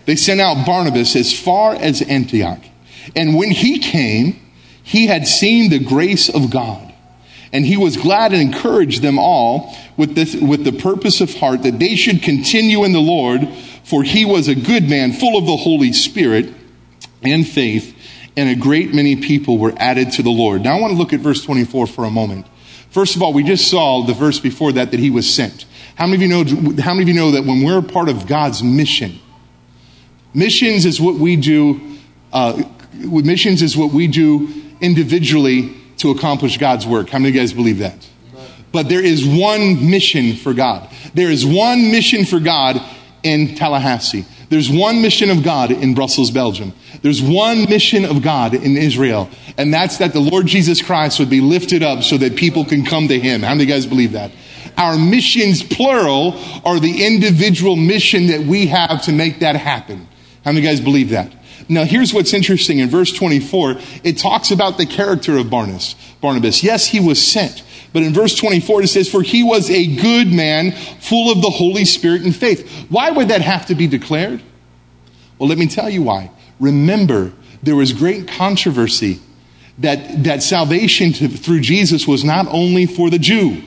They sent out Barnabas as far as Antioch. And when he came, he had seen the grace of God. And he was glad and encouraged them all with, this, with the purpose of heart that they should continue in the Lord, for he was a good man, full of the Holy Spirit and faith, and a great many people were added to the Lord. Now I want to look at verse 24 for a moment. First of all, we just saw the verse before that that he was sent. How many of you know, how many of you know that when we're part of God's mission, missions is what we do, uh, missions is what we do individually to accomplish God's work. How many of you guys believe that? But there is one mission for God. There is one mission for God in Tallahassee. There's one mission of God in Brussels, Belgium. There's one mission of God in Israel, and that's that the Lord Jesus Christ would be lifted up so that people can come to Him. How many of you guys believe that? Our missions, plural, are the individual mission that we have to make that happen. How many of you guys believe that? Now, here's what's interesting. In verse 24, it talks about the character of Barnabas. Barnabas. Yes, he was sent. But in verse 24, it says, For he was a good man, full of the Holy Spirit and faith. Why would that have to be declared? Well, let me tell you why. Remember, there was great controversy that, that salvation to, through Jesus was not only for the Jew.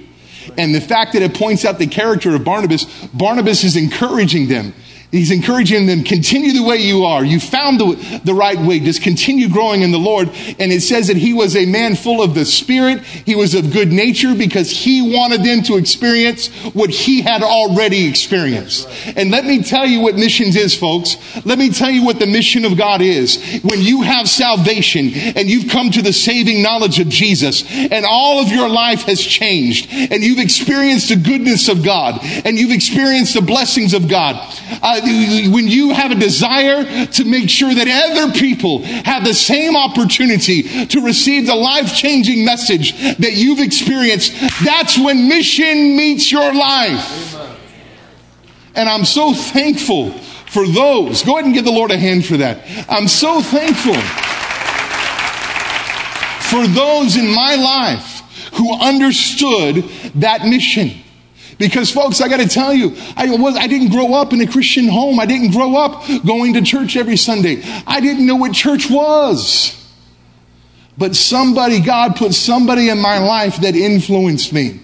And the fact that it points out the character of Barnabas, Barnabas is encouraging them. He's encouraging them, continue the way you are. You found the, the right way. Just continue growing in the Lord. And it says that he was a man full of the Spirit. He was of good nature because he wanted them to experience what he had already experienced. And let me tell you what missions is, folks. Let me tell you what the mission of God is. When you have salvation and you've come to the saving knowledge of Jesus and all of your life has changed and you've experienced the goodness of God and you've experienced the blessings of God. Uh, when you have a desire to make sure that other people have the same opportunity to receive the life changing message that you've experienced, that's when mission meets your life. And I'm so thankful for those. Go ahead and give the Lord a hand for that. I'm so thankful for those in my life who understood that mission. Because folks, I gotta tell you, I was, I didn't grow up in a Christian home. I didn't grow up going to church every Sunday. I didn't know what church was. But somebody, God put somebody in my life that influenced me.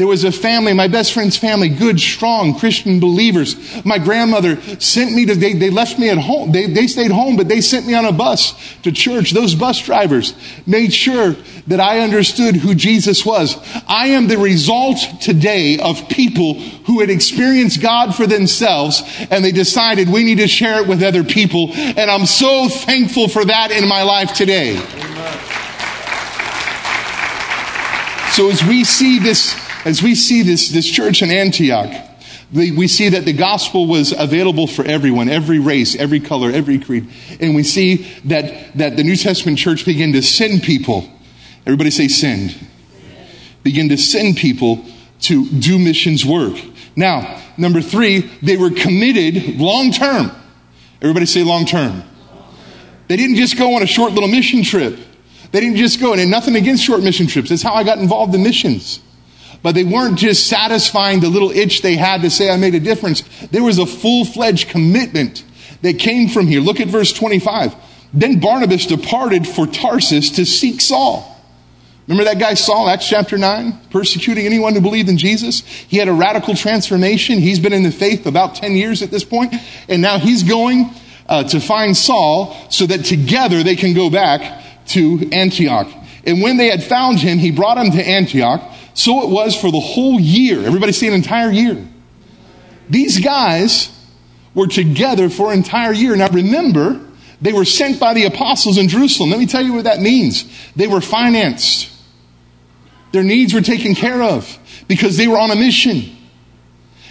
There was a family, my best friend's family, good, strong Christian believers. My grandmother sent me to, they, they left me at home. They, they stayed home, but they sent me on a bus to church. Those bus drivers made sure that I understood who Jesus was. I am the result today of people who had experienced God for themselves and they decided we need to share it with other people. And I'm so thankful for that in my life today. Amen. So as we see this as we see this, this church in Antioch, we, we see that the gospel was available for everyone, every race, every color, every creed. And we see that, that the New Testament church began to send people. Everybody say send. Begin to send people to do missions work. Now, number three, they were committed long term. Everybody say long term. They didn't just go on a short little mission trip. They didn't just go, and nothing against short mission trips. That's how I got involved in missions. But they weren't just satisfying the little itch they had to say, I made a difference. There was a full fledged commitment that came from here. Look at verse 25. Then Barnabas departed for Tarsus to seek Saul. Remember that guy Saul, Acts chapter 9, persecuting anyone who believed in Jesus? He had a radical transformation. He's been in the faith about 10 years at this point, and now he's going uh, to find Saul so that together they can go back to Antioch. And when they had found him, he brought him to Antioch. So it was for the whole year. Everybody see an entire year. These guys were together for an entire year. Now remember, they were sent by the apostles in Jerusalem. Let me tell you what that means. They were financed. Their needs were taken care of because they were on a mission.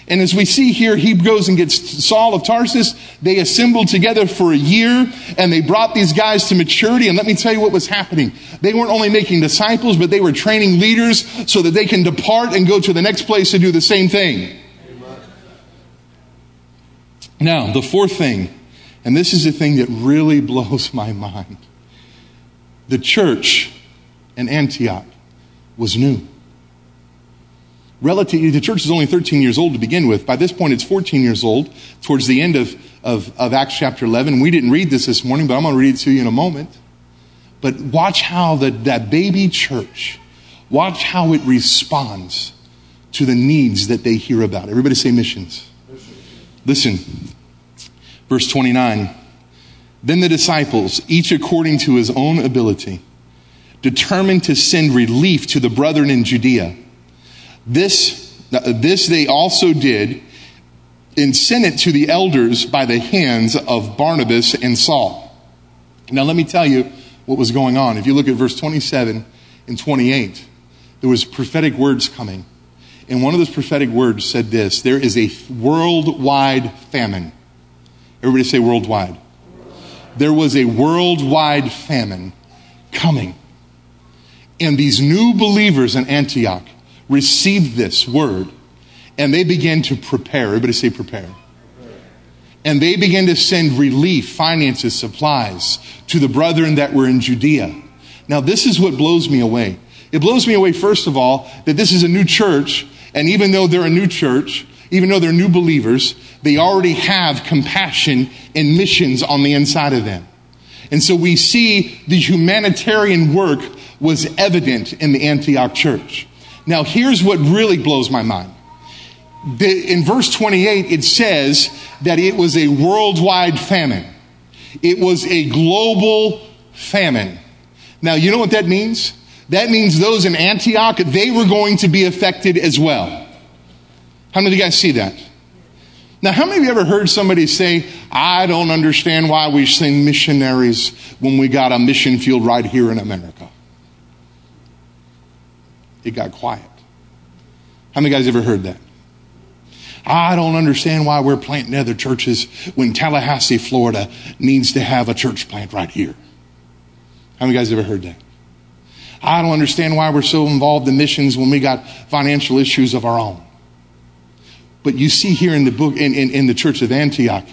And as we see here, he goes and gets Saul of Tarsus. They assembled together for a year and they brought these guys to maturity. And let me tell you what was happening. They weren't only making disciples, but they were training leaders so that they can depart and go to the next place to do the same thing. Now, the fourth thing, and this is the thing that really blows my mind the church in Antioch was new. Relatively, the church is only 13 years old to begin with. By this point, it's 14 years old, towards the end of, of, of Acts chapter 11. We didn't read this this morning, but I'm going to read it to you in a moment. But watch how the, that baby church, watch how it responds to the needs that they hear about. Everybody say missions. Listen, verse 29. Then the disciples, each according to his own ability, determined to send relief to the brethren in Judea. This, uh, this they also did and sent it to the elders by the hands of Barnabas and Saul. Now, let me tell you what was going on. If you look at verse 27 and 28, there was prophetic words coming. And one of those prophetic words said this There is a worldwide famine. Everybody say worldwide. There was a worldwide famine coming. And these new believers in Antioch received this word and they began to prepare. Everybody say prepare. And they began to send relief, finances, supplies to the brethren that were in Judea. Now, this is what blows me away. It blows me away, first of all, that this is a new church, and even though they're a new church, even though they're new believers, they already have compassion and missions on the inside of them. And so we see the humanitarian work was evident in the Antioch church. Now, here's what really blows my mind. in verse 28, it says that it was a worldwide famine. It was a global famine. Now, you know what that means? That means those in Antioch, they were going to be affected as well. How many of you guys see that? Now, how many of you ever heard somebody say, I don't understand why we send missionaries when we got a mission field right here in America? It got quiet. How many guys ever heard that? I don't understand why we're planting other churches when Tallahassee, Florida needs to have a church plant right here. How many guys ever heard that? I don't understand why we're so involved in missions when we got financial issues of our own. But you see here in the book, in, in, in the church of Antioch,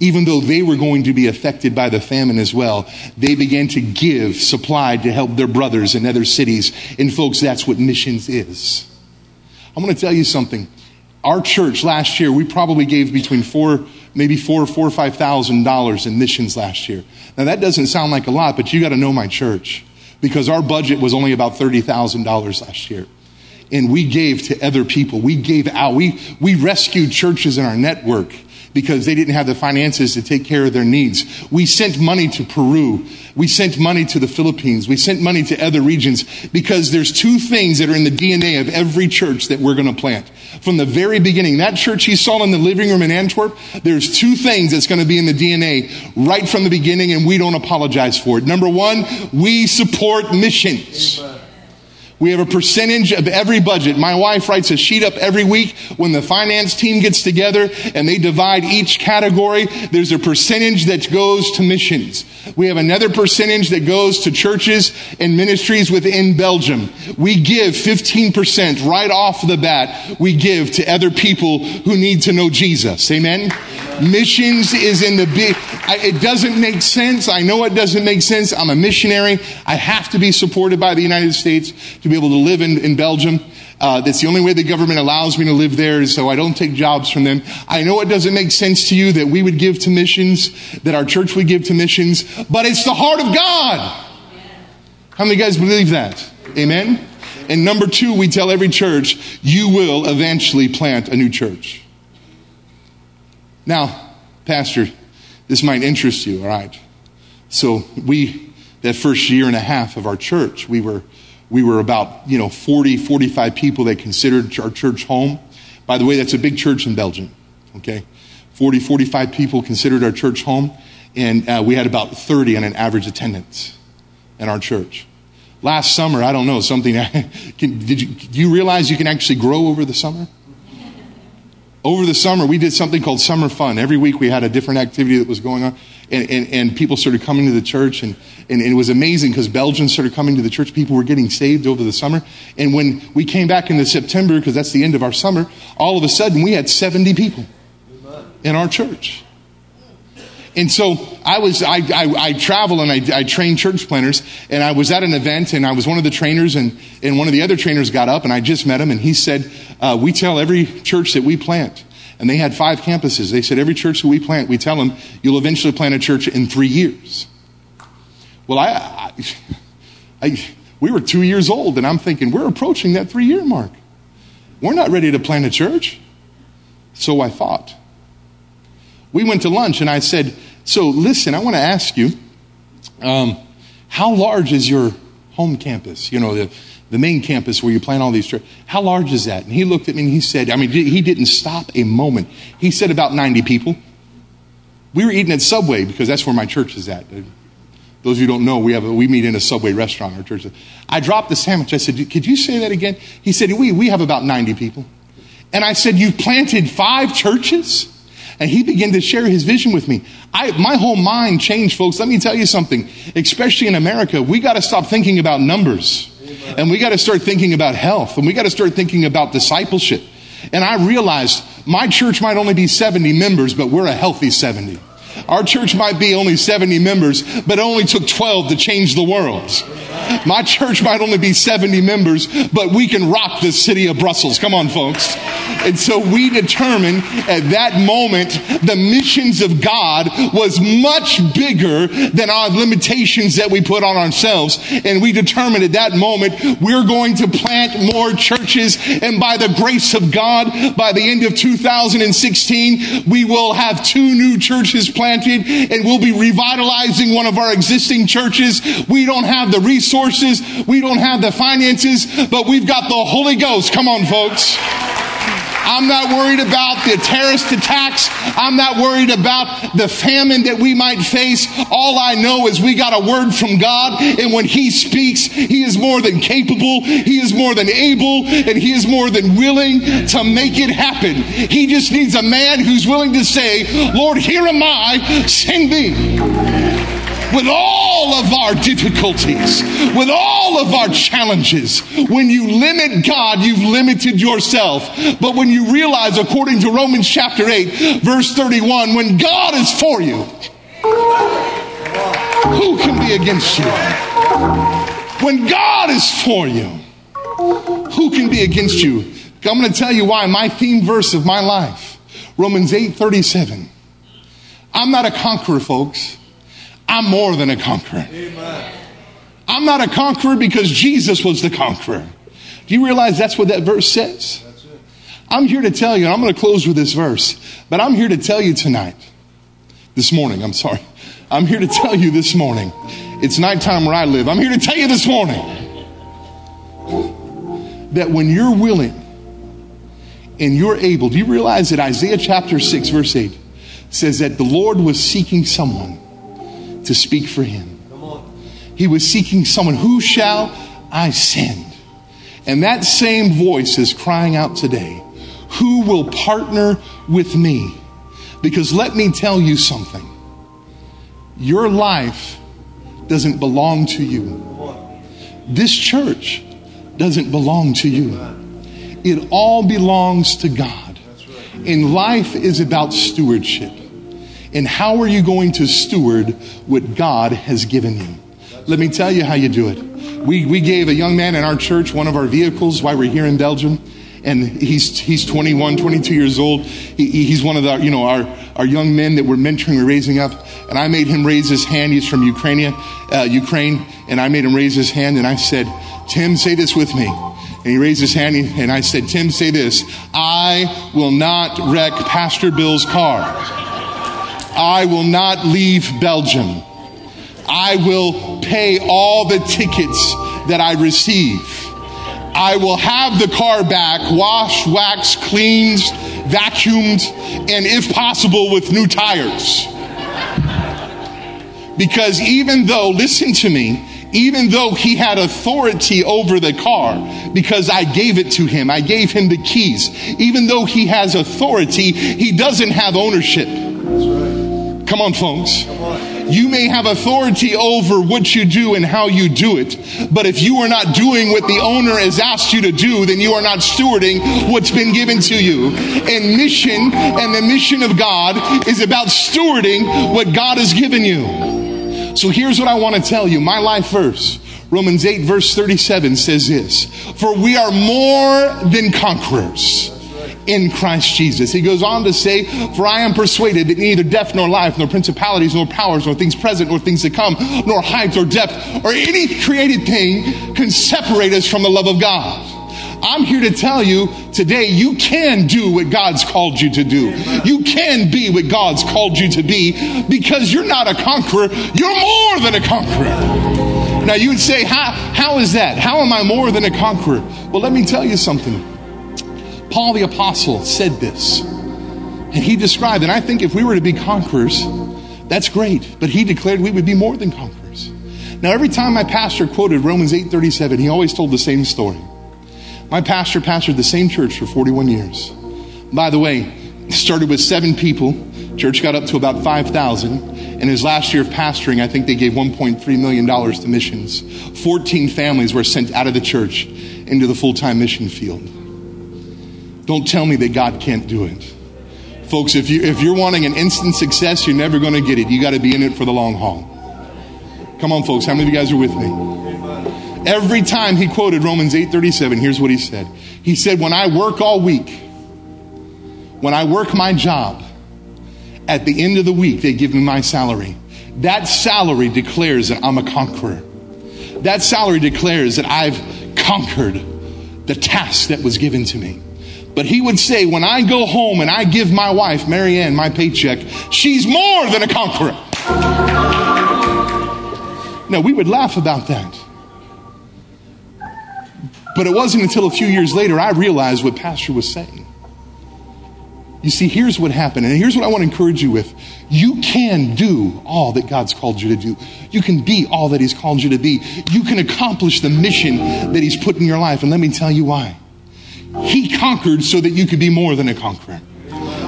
even though they were going to be affected by the famine as well, they began to give, supply to help their brothers in other cities. And folks, that's what missions is. I want to tell you something. Our church last year, we probably gave between four, maybe four, four or five thousand dollars in missions last year. Now that doesn't sound like a lot, but you got to know my church because our budget was only about thirty thousand dollars last year and we gave to other people. We gave out. We, we rescued churches in our network because they didn't have the finances to take care of their needs. We sent money to Peru. We sent money to the Philippines. We sent money to other regions because there's two things that are in the DNA of every church that we're going to plant. From the very beginning, that church he saw in the living room in Antwerp, there's two things that's going to be in the DNA right from the beginning and we don't apologize for it. Number one, we support missions. Amen. We have a percentage of every budget. My wife writes a sheet up every week when the finance team gets together and they divide each category. There's a percentage that goes to missions. We have another percentage that goes to churches and ministries within Belgium. We give 15% right off the bat. We give to other people who need to know Jesus. Amen. Missions is in the big, it doesn't make sense. I know it doesn't make sense. I'm a missionary. I have to be supported by the United States to be able to live in, in Belgium. Uh, that's the only way the government allows me to live there, so I don't take jobs from them. I know it doesn't make sense to you that we would give to missions, that our church would give to missions, but it's the heart of God. How many guys believe that? Amen? And number two, we tell every church, you will eventually plant a new church. Now, Pastor, this might interest you, all right? So we, that first year and a half of our church, we were, we were about, you know, 40, 45 people that considered our church home. By the way, that's a big church in Belgium, okay? 40, 45 people considered our church home, and uh, we had about 30 on an average attendance in our church. Last summer, I don't know, something, did you, do you realize you can actually grow over the summer? Over the summer, we did something called Summer Fun. Every week we had a different activity that was going on, and, and, and people started coming to the church, and, and, it was amazing because Belgians started coming to the church. People were getting saved over the summer. And when we came back into September, because that's the end of our summer, all of a sudden we had 70 people in our church. And so I was, I, I, I travel and I, I train church planters and I was at an event and I was one of the trainers and, and one of the other trainers got up and I just met him and he said, uh, we tell every church that we plant and they had five campuses. They said every church that we plant, we tell them you'll eventually plant a church in three years. Well, I, I, I we were two years old and I'm thinking we're approaching that three year mark. We're not ready to plant a church. So I thought we went to lunch and I said, So listen, I want to ask you, um, how large is your home campus? You know, the, the main campus where you plan all these trips. How large is that? And he looked at me and he said, I mean, he didn't stop a moment. He said about 90 people. We were eating at Subway because that's where my church is at. Those of you don't know, we have a, we meet in a Subway restaurant. Our church. I dropped the sandwich. I said, "Could you say that again?" He said, "We we have about 90 people." And I said, "You've planted five churches?" And he began to share his vision with me. I, my whole mind changed, folks. Let me tell you something. Especially in America, we got to stop thinking about numbers. And we got to start thinking about health. And we got to start thinking about discipleship. And I realized my church might only be 70 members, but we're a healthy 70. Our church might be only 70 members, but it only took 12 to change the world. My church might only be 70 members, but we can rock the city of Brussels. Come on, folks. And so we determined at that moment the missions of God was much bigger than our limitations that we put on ourselves. And we determined at that moment we're going to plant more churches. And by the grace of God, by the end of 2016, we will have two new churches planted and we'll be revitalizing one of our existing churches. We don't have the resources. We don't have the finances, but we've got the Holy Ghost. Come on, folks. I'm not worried about the terrorist attacks. I'm not worried about the famine that we might face. All I know is we got a word from God, and when He speaks, He is more than capable, He is more than able, and He is more than willing to make it happen. He just needs a man who's willing to say, Lord, here am I, send me with all of our difficulties, with all of our challenges. When you limit God, you've limited yourself. But when you realize, according to Romans chapter 8, verse 31, when God is for you, who can be against you? When God is for you, who can be against you? I'm going to tell you why. My theme verse of my life, Romans 8 37. I'm not a conqueror, folks. I'm more than a conqueror. Amen. I'm not a conqueror because Jesus was the conqueror. Do you realize that's what that verse says? I'm here to tell you, I'm going to close with this verse, but I'm here to tell you tonight, this morning, I'm sorry. I'm here to tell you this morning. It's nighttime where I live. I'm here to tell you this morning that when you're willing and you're able, do you realize that Isaiah chapter 6, verse 8 says that the Lord was seeking someone to speak for him. He was seeking someone. Who shall I send? And that same voice is crying out today. Who will partner with me? Because let me tell you something. Your life doesn't belong to you. This church doesn't belong to you. It all belongs to God. And life is about stewardship. And how are you going to steward what God has given you? Let me tell you how you do it. We, we gave a young man in our church one of our vehicles while we're here in Belgium. And he's, he's 21, 22 years old. He, he's one of the, you know, our, our young men that we're mentoring, we're raising up. And I made him raise his hand. He's from Ukraine, uh, Ukraine. And I made him raise his hand. And I said, Tim, say this with me. And he raised his hand and I said, Tim, say this. I will not wreck Pastor Bill's car. I will not leave Belgium. I will pay all the tickets that I receive. I will have the car back, washed, waxed, cleaned, vacuumed, and if possible, with new tires. Because even though, listen to me, even though he had authority over the car, because I gave it to him, I gave him the keys, even though he has authority, he doesn't have ownership. Come on, folks. You may have authority over what you do and how you do it, but if you are not doing what the owner has asked you to do, then you are not stewarding what's been given to you. And mission and the mission of God is about stewarding what God has given you. So here's what I want to tell you. My life verse. Romans 8 verse 37 says this, for we are more than conquerors in Christ Jesus. He goes on to say, For I am persuaded that neither death nor life, nor principalities, nor powers, nor things present, nor things to come, nor height or depth, or any created thing can separate us from the love of God. I'm here to tell you today you can do what God's called you to do. You can be what God's called you to be because you're not a conqueror, you're more than a conqueror. Now you would say, how, how is that? How am I more than a conqueror? Well, let me tell you something. Paul the Apostle said this. And he described, and I think if we were to be conquerors, that's great. But he declared we would be more than conquerors. Now, every time my pastor quoted Romans 8:37, he always told the same story. My pastor pastored the same church for 41 years. By the way, started with seven people. Church got up to about 5,000. In his last year of pastoring, I think they gave $1.3 million to missions. 14 families were sent out of the church into the full time mission field. Don't tell me that God can't do it. Folks, if, you, if you're wanting an instant success, you're never going to get it. You got to be in it for the long haul. Come on, folks. How many of you guys are with me? Every time he quoted Romans 8:37, here's what he said. He said, "When I work all week, when I work my job, at the end of the week they give me my salary. That salary declares that I'm a conqueror. That salary declares that I've conquered the task that was given to me." But he would say, when I go home and I give my wife, Marianne, my paycheck, she's more than a conqueror. Now, we would laugh about that. But it wasn't until a few years later I realized what Pastor was saying. You see, here's what happened, and here's what I want to encourage you with. You can do all that God's called you to do. You can be all that He's called you to be. You can accomplish the mission that He's put in your life, and let me tell you why. He conquered so that you could be more than a conqueror.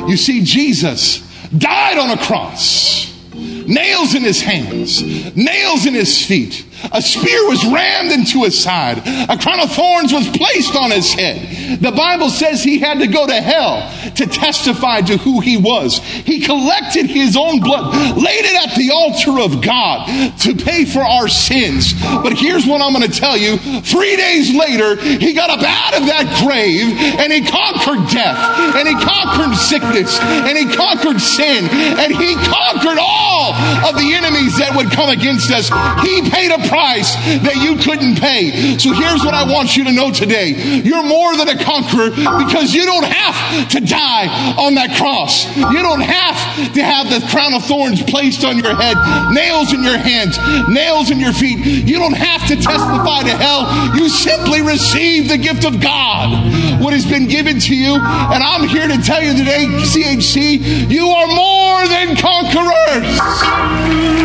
You see, Jesus died on a cross, nails in his hands, nails in his feet. A spear was rammed into his side. A crown of thorns was placed on his head. The Bible says he had to go to hell to testify to who he was. He collected his own blood, laid it at the altar of God to pay for our sins. But here's what I'm going to tell you. Three days later, he got up out of that grave and he conquered death and he conquered sickness and he conquered sin and he conquered all of the enemies that would come against us. He paid a price that you couldn't pay. So here's what I want you to know today. You're more than a conqueror because you don't have to die on that cross. You don't have to have the crown of thorns placed on your head, nails in your hands, nails in your feet. You don't have to testify to hell. You simply receive the gift of God, what has been given to you. And I'm here to tell you today, CHC, you are more than conquerors.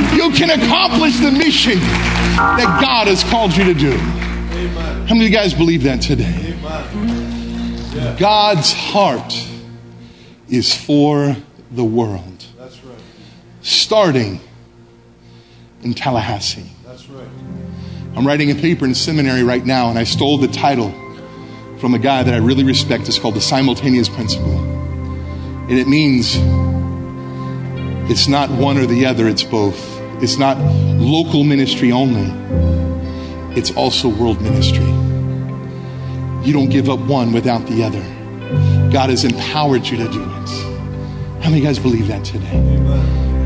Can accomplish the mission that God has called you to do. How many of you guys believe that today? God's heart is for the world. That's right. Starting in Tallahassee. That's right. I'm writing a paper in seminary right now, and I stole the title from a guy that I really respect. It's called the Simultaneous Principle. And it means it's not one or the other, it's both. It's not local ministry only, it's also world ministry. You don't give up one without the other. God has empowered you to do it. How many guys believe that today?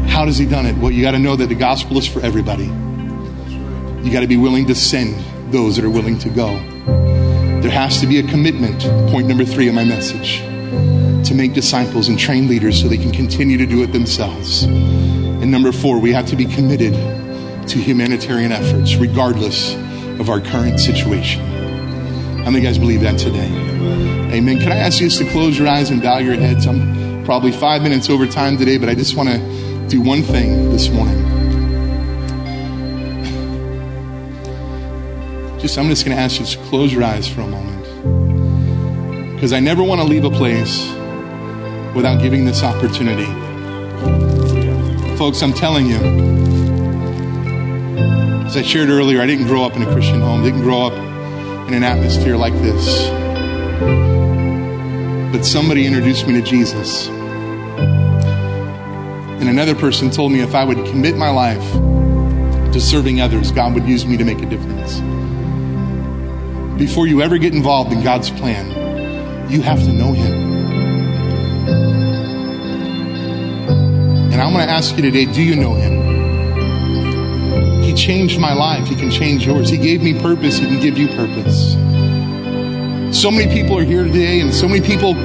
How has He done it? Well, you got to know that the gospel is for everybody. You got to be willing to send those that are willing to go. There has to be a commitment, point number three of my message, to make disciples and train leaders so they can continue to do it themselves. And number four, we have to be committed to humanitarian efforts, regardless of our current situation. How many of you guys believe that today? Amen. Can I ask you just to close your eyes and bow your heads? I'm probably five minutes over time today, but I just want to do one thing this morning. Just, I'm just going to ask you to close your eyes for a moment. Because I never want to leave a place without giving this opportunity. Folks, I'm telling you, As I shared earlier, I didn't grow up in a Christian home, didn't grow up in an atmosphere like this. But somebody introduced me to Jesus. And another person told me if I would commit my life to serving others, God would use me to make a difference. Before you ever get involved in God's plan, you have to know Him. I want to ask you today do you know Him? He changed my life. He can change yours. He gave me purpose. He can give you purpose. So many people are here today, and so many people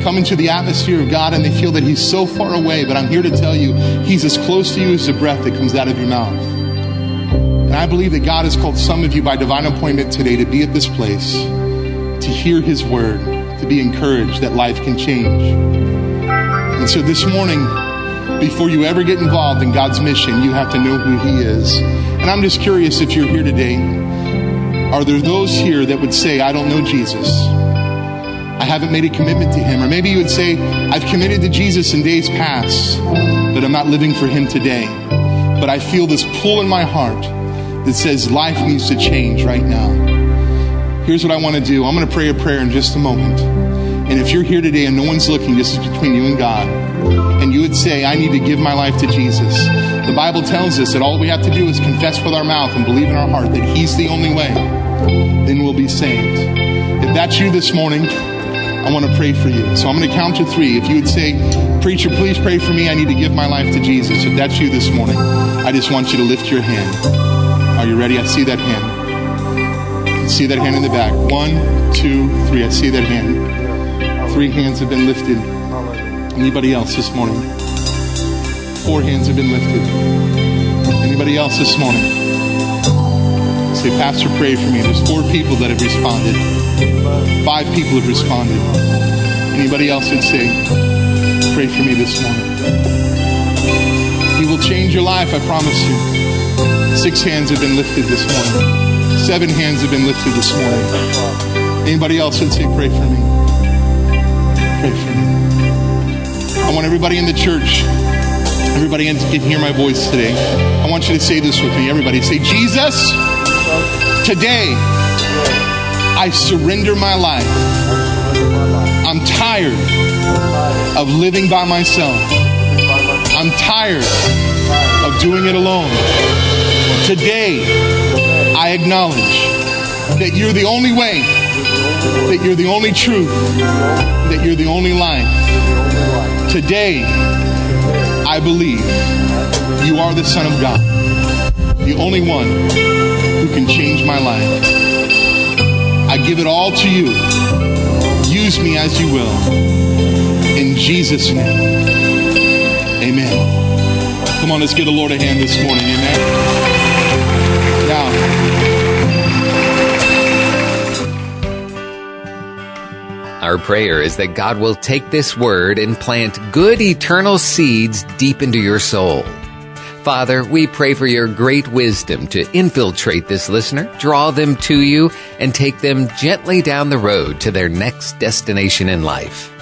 come into the atmosphere of God and they feel that He's so far away. But I'm here to tell you, He's as close to you as the breath that comes out of your mouth. And I believe that God has called some of you by divine appointment today to be at this place, to hear His word, to be encouraged that life can change. And so this morning, before you ever get involved in God's mission, you have to know who He is. And I'm just curious if you're here today, are there those here that would say, I don't know Jesus? I haven't made a commitment to Him. Or maybe you would say, I've committed to Jesus in days past, but I'm not living for Him today. But I feel this pull in my heart that says life needs to change right now. Here's what I want to do I'm going to pray a prayer in just a moment. And if you're here today and no one's looking, this is between you and God, and you would say, I need to give my life to Jesus, the Bible tells us that all we have to do is confess with our mouth and believe in our heart that He's the only way, then we'll be saved. If that's you this morning, I want to pray for you. So I'm going to count to three. If you would say, Preacher, please pray for me. I need to give my life to Jesus. If that's you this morning, I just want you to lift your hand. Are you ready? I see that hand. I see that hand in the back. One, two, three. I see that hand. Three hands have been lifted. Anybody else this morning? Four hands have been lifted. Anybody else this morning? Say, Pastor, pray for me. There's four people that have responded. Five people have responded. Anybody else would say, pray for me this morning. He will change your life, I promise you. Six hands have been lifted this morning. Seven hands have been lifted this morning. Anybody else would say, pray for me. Pray for me. Want everybody in the church, everybody can hear my voice today. I want you to say this with me. Everybody say, Jesus, today I surrender my life. I'm tired of living by myself. I'm tired of doing it alone. Today, I acknowledge that you're the only way, that you're the only truth, that you're the only life. Today, I believe you are the Son of God, the only one who can change my life. I give it all to you. Use me as you will. In Jesus' name, amen. Come on, let's give the Lord a hand this morning. Amen. Now, Our prayer is that God will take this word and plant good eternal seeds deep into your soul. Father, we pray for your great wisdom to infiltrate this listener, draw them to you, and take them gently down the road to their next destination in life.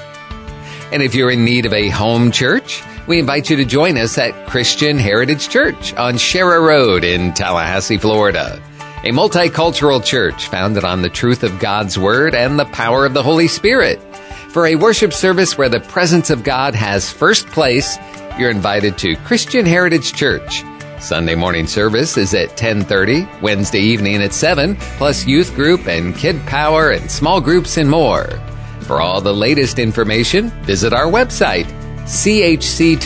And if you're in need of a home church, we invite you to join us at Christian Heritage Church on Sharer Road in Tallahassee, Florida. A multicultural church founded on the truth of God's Word and the power of the Holy Spirit. For a worship service where the presence of God has first place, you're invited to Christian Heritage Church. Sunday morning service is at 10:30, Wednesday evening at 7, plus youth group and kid power and small groups and more. For all the latest information, visit our website chctoday.com.